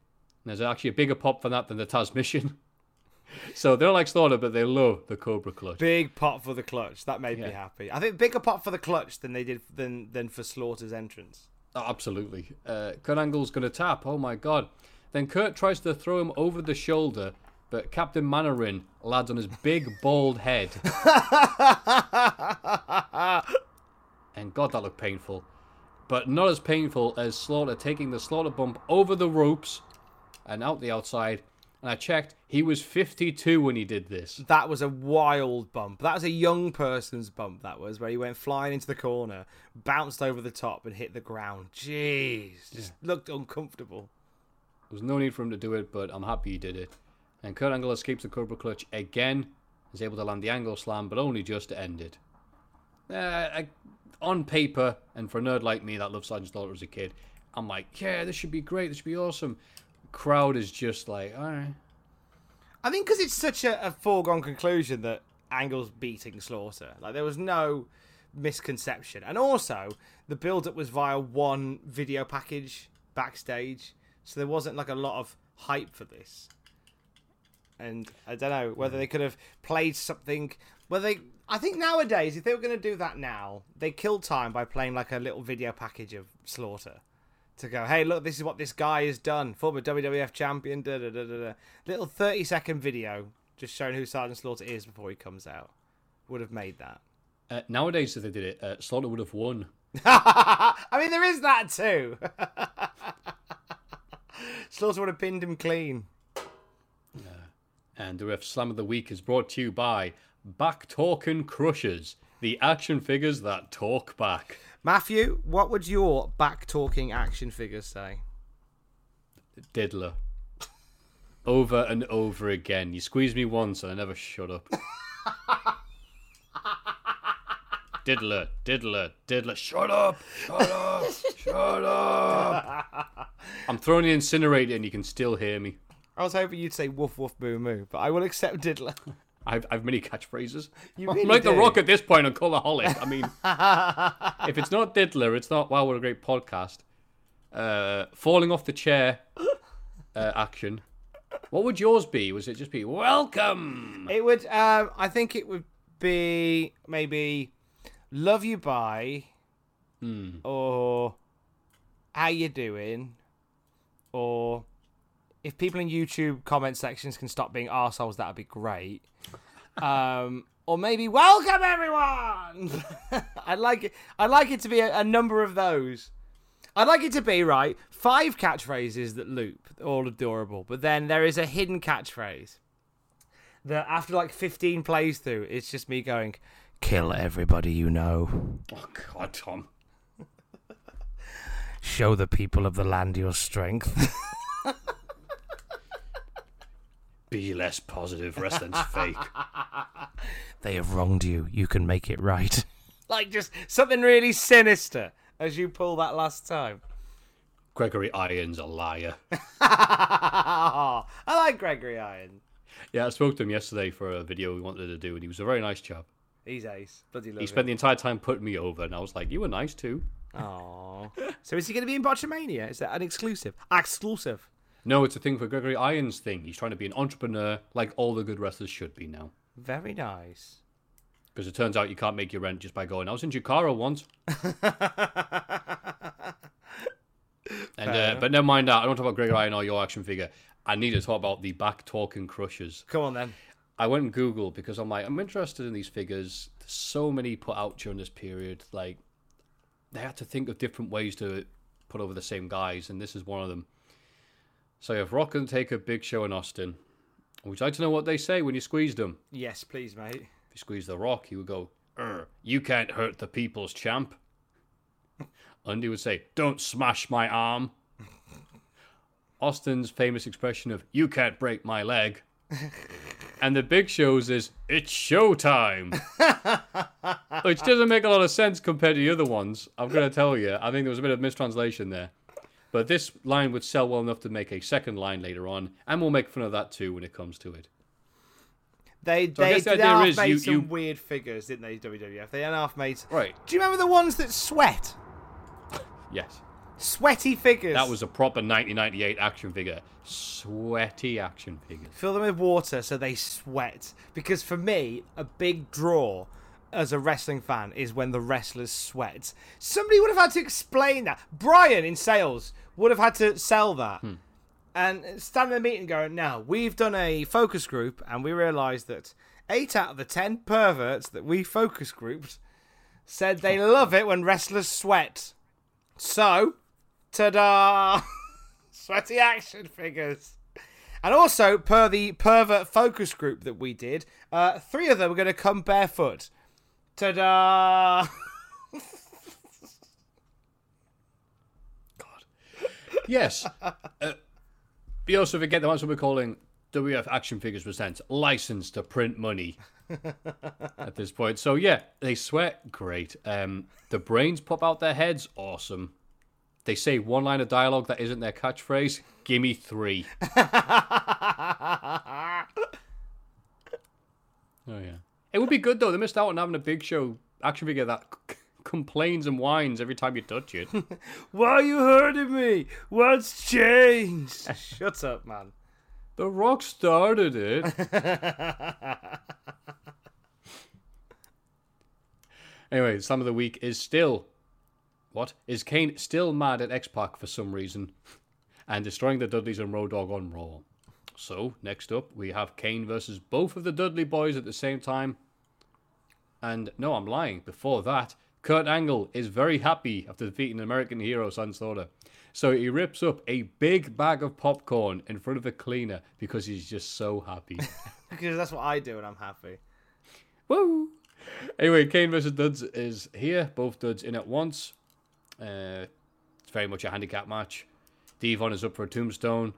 There's actually a bigger pop for that than the Tazmission. so they don't like Slaughter, but they love the Cobra clutch. Big pop for the clutch. That made me happy. I think bigger pop for the clutch than they did than than for Slaughter's entrance. Oh, absolutely. Uh, Kurt Angle's going to tap. Oh my god. Then Kurt tries to throw him over the shoulder, but Captain Manarin lands on his big bald head. and god, that looked painful. But not as painful as Slaughter taking the Slaughter bump over the ropes and out the outside. And I checked, he was 52 when he did this. That was a wild bump. That was a young person's bump. That was where he went flying into the corner, bounced over the top, and hit the ground. Jeez, just looked uncomfortable. There was no need for him to do it, but I'm happy he did it. And Kurt Angle escapes the Cobra Clutch again, is able to land the Angle Slam, but only just to end it. Uh, I, on paper, and for a nerd like me that loved Sergeant Slaughter as a kid, I'm like, yeah, this should be great, this should be awesome. Crowd is just like, alright. I think because it's such a, a foregone conclusion that Angle's beating Slaughter. Like there was no misconception, and also the build-up was via one video package backstage, so there wasn't like a lot of hype for this. And I don't know whether they could have played something. Whether they, I think nowadays, if they were going to do that now, they kill time by playing like a little video package of Slaughter to go, hey, look, this is what this guy has done. Former WWF champion, da da da da da. Little 30 second video just showing who Sergeant Slaughter is before he comes out. Would have made that. Uh, nowadays, if they did it, uh, Slaughter would have won. I mean, there is that too. Slaughter would have pinned him clean. And the ref slam of the week is brought to you by Back Talkin' Crushers, the action figures that talk back. Matthew, what would your back talking action figures say? Diddler. Over and over again. You squeeze me once and I never shut up. diddler, diddler, diddler. Shut up! Shut up! Shut up! I'm throwing the incinerator and you can still hear me. I was hoping you'd say woof woof boo moo, but I will accept diddler. I've, I've many catchphrases. You I'm really like The. Rock at this point on Cultaholic. I mean, if it's not Diddler, it's not, wow, what a great podcast. Uh, falling off the chair uh, action. What would yours be? Was it just be, welcome? It would. Um, I think it would be maybe "Love You By" or "How You Doing," or if people in YouTube comment sections can stop being assholes, that would be great. Um, or maybe "Welcome everyone." I'd like it. I'd like it to be a, a number of those. I'd like it to be right five catchphrases that loop, all adorable, but then there is a hidden catchphrase that after like 15 plays through, it's just me going, kill everybody you know. Oh, God, Tom. Show the people of the land your strength. Be less positive. Wrestling's fake. they have wronged you. You can make it right. like just something really sinister as you pull that last time. Gregory Iron's a liar. I like Gregory Iron. Yeah, I spoke to him yesterday for a video we wanted to do, and he was a very nice chap. He's ace. Bloody love He spent the entire time putting me over, and I was like, "You were nice too." Aww. so is he going to be in Botchamania? Is that an exclusive? Exclusive. No, it's a thing for Gregory Iron's thing. He's trying to be an entrepreneur, like all the good wrestlers should be now. Very nice. Because it turns out you can't make your rent just by going. I was in Chikara once. and uh, but never mind that. I don't talk about Gregory Iron or your action figure. I need to talk about the back talking crushers. Come on then. I went and Googled because I'm like, I'm interested in these figures. There's so many put out during this period. Like, they had to think of different ways to put over the same guys, and this is one of them. So if Rock and Taker, Big Show, and Austin. Would you like to know what they say when you squeeze them? Yes, please, mate. If you squeeze the Rock, he would go, "Er, "You can't hurt the people's champ." Undy would say, "Don't smash my arm." Austin's famous expression of "You can't break my leg." and the Big Show's is "It's showtime," which doesn't make a lot of sense compared to the other ones. I'm gonna tell you. I think there was a bit of mistranslation there. But this line would sell well enough to make a second line later on, and we'll make fun of that too when it comes to it. They So they the did half is made you- some you- weird figures, didn't they? WWF. They half made. Right. Do you remember the ones that sweat? Yes. Sweaty figures. That was a proper 1998 action figure. Sweaty action figure. Fill them with water so they sweat. Because for me, a big draw as a wrestling fan is when the wrestlers sweat. Somebody would have had to explain that. Brian in sales would have had to sell that. Hmm. And stand in the meeting going, now, we've done a focus group and we realised that eight out of the ten perverts that we focus grouped said they love it when wrestlers sweat. So, ta-da! Sweaty action figures. And also, per the pervert focus group that we did, uh, three of them are going to come barefoot. Ta da! God. Yes. uh, you also forget the ones we're calling WF Action Figures Presents license to print money at this point. So, yeah, they sweat. Great. Um, the brains pop out their heads. Awesome. They say one line of dialogue that isn't their catchphrase. Gimme three. Oh, yeah. It would be good, though. They missed out on having a big show action figure that c- complains and whines every time you touch it. Why are you hurting me? What's changed? Shut up, man. The Rock started it. anyway, some of the week is still. What? Is Kane still mad at X Pac for some reason and destroying the Dudleys and Road Dogg on Raw? So, next up, we have Kane versus both of the Dudley boys at the same time. And no, I'm lying. Before that, Kurt Angle is very happy after defeating American hero Sarge Slaughter. So he rips up a big bag of popcorn in front of a cleaner because he's just so happy. Because that's what I do when I'm happy. Woo! Anyway, Kane versus Duds is here. Both Duds in at once. Uh, it's very much a handicap match. D-Von is up for a tombstone.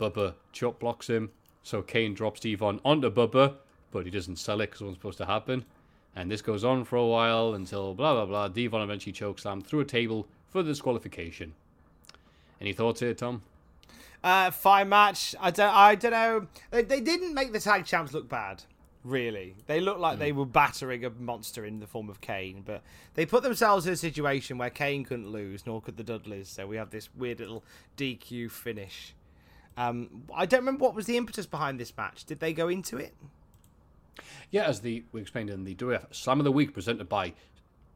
Bubba chop blocks him. So Kane drops D-Von onto Bubba, but he doesn't sell it because it wasn't supposed to happen. And this goes on for a while until blah blah blah. D-Von eventually chokeslammed through a table for the disqualification. Any thoughts here, Tom? Uh, fine match. I don't. I don't know. They, they didn't make the tag champs look bad. Really, they looked like they were battering a monster in the form of Kane, but they put themselves in a situation where Kane couldn't lose, nor could the Dudleys. So we have this weird little DQ finish. Um, I don't remember what was the impetus behind this match. Did they go into it? Yeah, as the we explained in the WF Slam of the Week presented by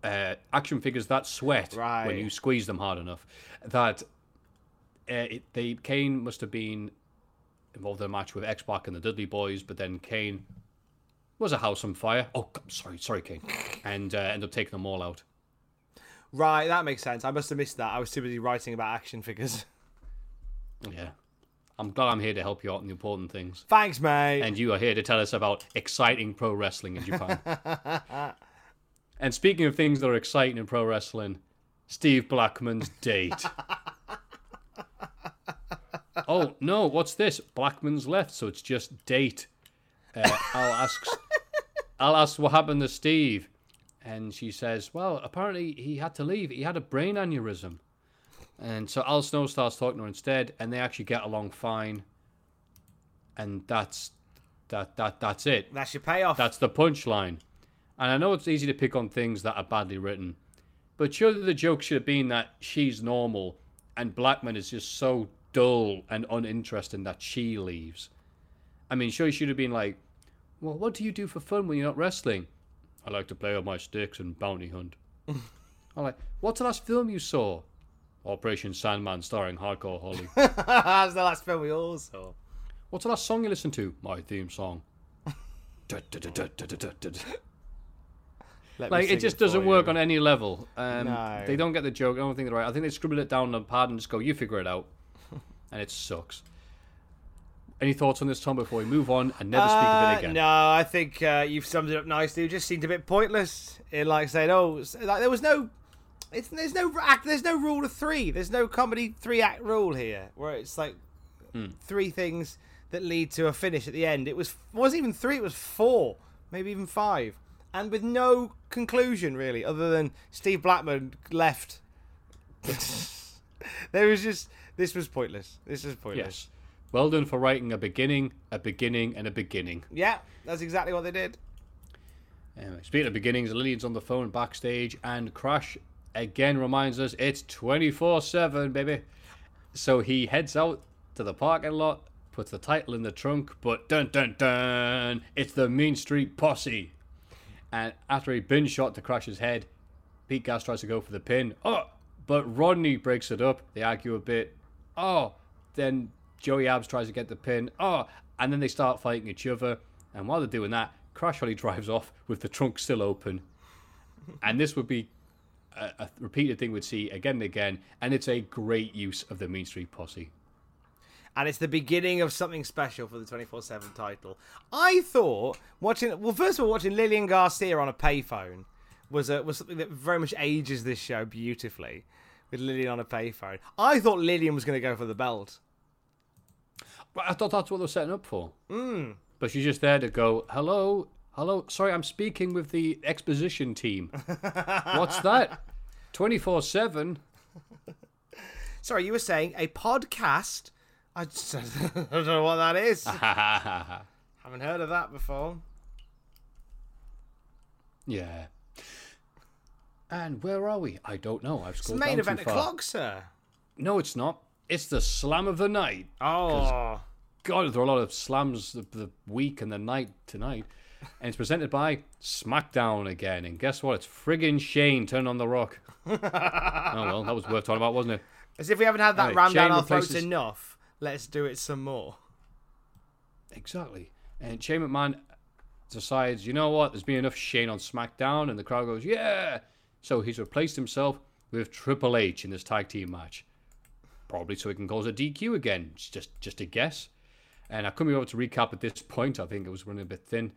uh, action figures that sweat when you squeeze them hard enough. That uh, it, they Kane must have been involved in a match with X Pac and the Dudley Boys, but then Kane was a house on fire. Oh, sorry, sorry, King, and uh, ended up taking them all out. Right, that makes sense. I must have missed that. I was too busy writing about action figures. Yeah, I'm glad I'm here to help you out on the important things. Thanks, mate. and you are here to tell us about exciting pro wrestling in Japan. and speaking of things that are exciting in pro wrestling, Steve Blackman's date. oh no, what's this? Blackman's left, so it's just date. Uh, Al asks, Al asks what happened to Steve, and she says, "Well, apparently he had to leave. He had a brain aneurysm." And so Al Snow starts talking to her instead, and they actually get along fine. And that's that that that's it. That's your payoff. That's the punchline. And I know it's easy to pick on things that are badly written, but surely the joke should have been that she's normal and Blackman is just so dull and uninteresting that she leaves. I mean, sure, he should have been like, well, what do you do for fun when you're not wrestling? I like to play with my sticks and bounty hunt. I'm like, what's the last film you saw? Operation Sandman starring Hardcore Holly. That's the last film we all saw. What's the last song you listened to? My theme song. like it just doesn't work on any level. Um, No. They don't get the joke. I don't think they're right. I think they scribble it down on a pad and just go, "You figure it out," and it sucks. Any thoughts on this, Tom? Before we move on and never speak of Uh, it again. No, I think uh, you've summed it up nicely. It just seemed a bit pointless. It like saying, "Oh, like there was no, it's there's no act, there's no rule of three. There's no comedy three act rule here, where it's like Hmm. three things that lead to a finish at the end. It was wasn't even three. It was four, maybe even five, and with no conclusion really, other than Steve Blackman left. there was just this was pointless. This was pointless. Yes. Well done for writing a beginning, a beginning, and a beginning. Yeah, that's exactly what they did. Anyway, speaking of beginnings, Lillian's on the phone backstage, and Crash again reminds us it's 24 7, baby. So he heads out to the parking lot, puts the title in the trunk, but dun dun dun, it's the Mean Street Posse. And after a bin shot to Crash's head, Pete Gas tries to go for the pin. Oh, but Rodney breaks it up. They argue a bit. Oh, then Joey Abs tries to get the pin. Oh, and then they start fighting each other. And while they're doing that, Crash Holly drives off with the trunk still open. And this would be a, a repeated thing we'd see again and again. And it's a great use of the Mean Street Posse. and it's the beginning of something special for the 24/7 title. I thought watching well first of all watching Lillian Garcia on a payphone was a, was something that very much ages this show beautifully with Lillian on a payphone. I thought Lillian was going to go for the belt. But I thought that's what they were setting up for. Mm. But she's just there to go, hello, hello. Sorry, I'm speaking with the exposition team. What's that? 24 7. Sorry, you were saying a podcast? I, just, I don't know what that is. Haven't heard of that before. Yeah. And where are we? I don't know. I've It's the scrolled main down event o'clock, sir. No, it's not. It's the slam of the night. Oh, God, there are a lot of slams of the week and the night tonight. And it's presented by SmackDown again. And guess what? It's friggin' Shane turning on the rock. oh, well, that was worth talking about, wasn't it? as if we haven't had that Right, rammed down our throats enough. Let's do it some more. Exactly. And Shane McMahon decides, you know what, there's been enough Shane on SmackDown, and the crowd goes, yeah. So he's replaced himself with Triple H in this tag team match. Probably so he can cause a DQ again. It's just just a guess. And I couldn't be able to recap at this point. I think it was running a bit thin.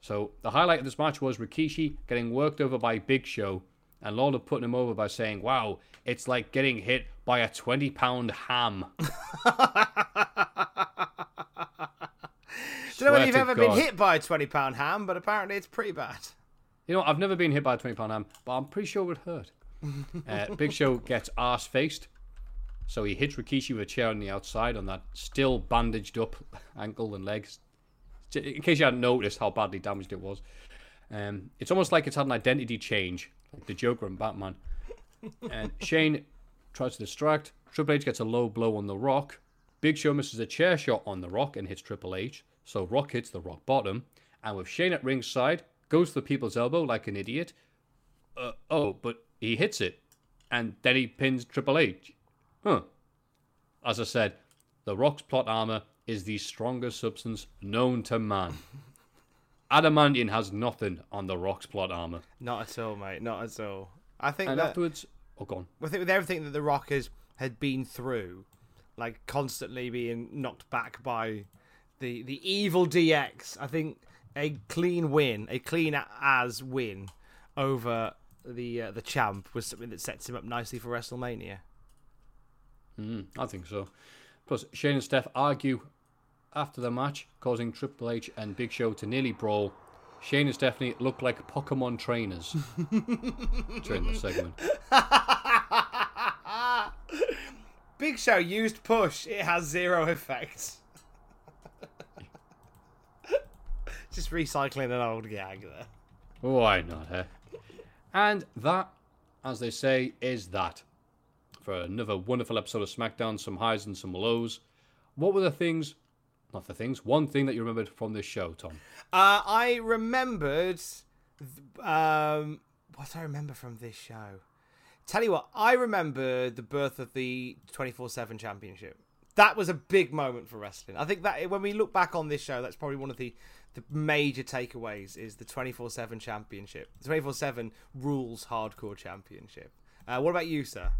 So the highlight of this match was Rikishi getting worked over by Big Show, and Lawler putting him over by saying, "Wow, it's like getting hit by a twenty-pound ham." don't know whether Swear you've ever God. been hit by a twenty pound ham, but apparently it's pretty bad. You know, I've never been hit by a 20 pound ham, but I'm pretty sure it would hurt. uh, Big Show gets arse faced, so he hits Rikishi with a chair on the outside on that still bandaged up ankle and legs. In case you hadn't noticed how badly damaged it was. Um, it's almost like it's had an identity change, like the Joker and Batman. And Shane tries to distract. Triple H gets a low blow on The Rock. Big Show misses a chair shot on The Rock and hits Triple H. So Rock hits the Rock bottom. And with Shane at ringside, goes for the people's elbow like an idiot. Uh, oh, but he hits it. And then he pins Triple H. Huh. As I said, The Rock's plot armor is the strongest substance known to man. Adamantium has nothing on The Rock's plot armor. Not at all, mate. Not at all. I think And that afterwards, oh, go on. I think with everything that the Rockers had been through, like constantly being knocked back by the the evil DX, I think a clean win, a clean as win over the uh, the champ was something that sets him up nicely for WrestleMania. Mm, I think so. Plus, Shane and Steph argue after the match, causing Triple H and Big Show to nearly brawl. Shane and Stephanie look like Pokemon trainers during the segment. Big Show used push. It has zero effect. Just recycling an old gag there. Why not, eh? And that, as they say, is that. For another wonderful episode of SmackDown, some highs and some lows. What were the things, not the things, one thing that you remembered from this show, Tom? Uh, I remembered. Um, what I remember from this show? Tell you what, I remember the birth of the 24 7 championship. That was a big moment for wrestling. I think that when we look back on this show, that's probably one of the, the major takeaways is the 24 7 championship. 24 7 rules hardcore championship. Uh, what about you, sir?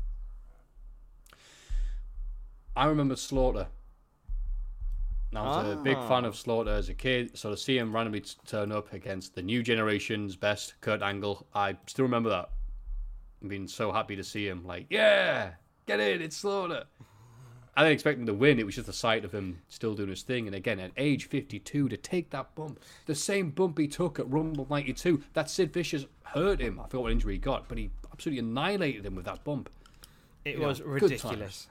I remember Slaughter. I was a big fan Ah. of Slaughter as a kid, so to see him randomly t- turn up against the new generation's best, Kurt Angle, I still remember that. I've been so happy to see him. Like, yeah, get in, it's Slaughter. I didn't expect him to win. It was just the sight of him still doing his thing. And again, at age 52, to take that bump, the same bump he took at Rumble 92, that Sid Vicious hurt him. I forgot what injury he got, but he absolutely annihilated him with that bump. It You know, was good ridiculous.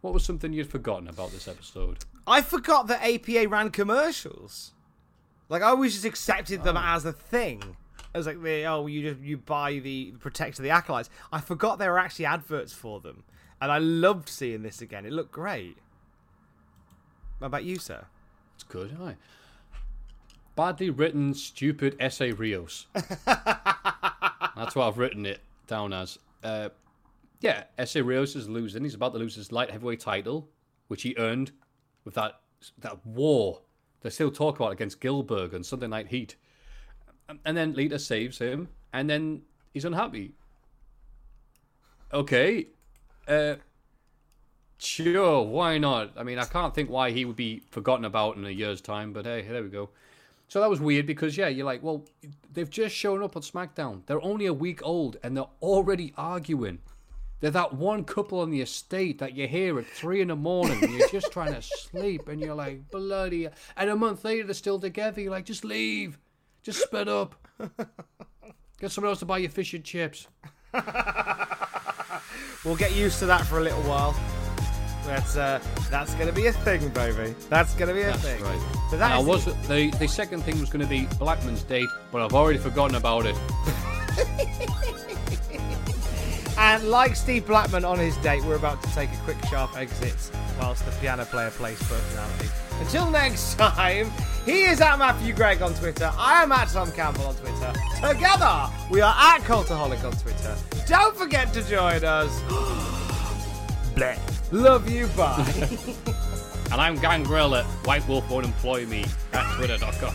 What was something you'd forgotten about this episode? I forgot that APA ran commercials. Like I always just accepted them as a thing. It was like the oh you just you buy the protector the acolytes. I forgot there were actually adverts for them, and I loved seeing this again. It looked great. What about you, sir? It's good, aye. Badly written, stupid Essa Rios. That's what I've written it down as. Uh, yeah, Essa Rios is losing. He's about to lose his light heavyweight title, which he earned with that that war they still talk about against Gillberg and Sunday Night Heat. And then Lita saves him, and then he's unhappy. Okay, uh, Sure, why not? I mean, I can't think why he would be forgotten about in a year's time, but hey, there we go. So that was weird because, yeah, you're like, well, they've just shown up on SmackDown. They're only a week old and they're already arguing. They're that one couple on the estate that you hear at three in the morning and you're just trying to sleep and you're like, bloody. And a month later, they're still together. You're like, just leave. Just split up. Get someone else to buy you fish and chips. We'll get used to that for a little while. That's uh, that's gonna be a thing, baby. That's gonna be a That's thing. right. So that Now, was the the second thing was going to be Blackman's date, but I've already forgotten about it. And like Steve Blackman on his date, we're about to take a quick, sharp exit whilst the piano player plays personality. Until next time, he is at Matthew Gregg on Twitter. I am at Tom Campbell on Twitter. Together, we are at Cultaholic on Twitter. Don't forget to join us. Bleh. Love you, bye. And I'm Gangrel at White Wolf won't employ me at twitter.com.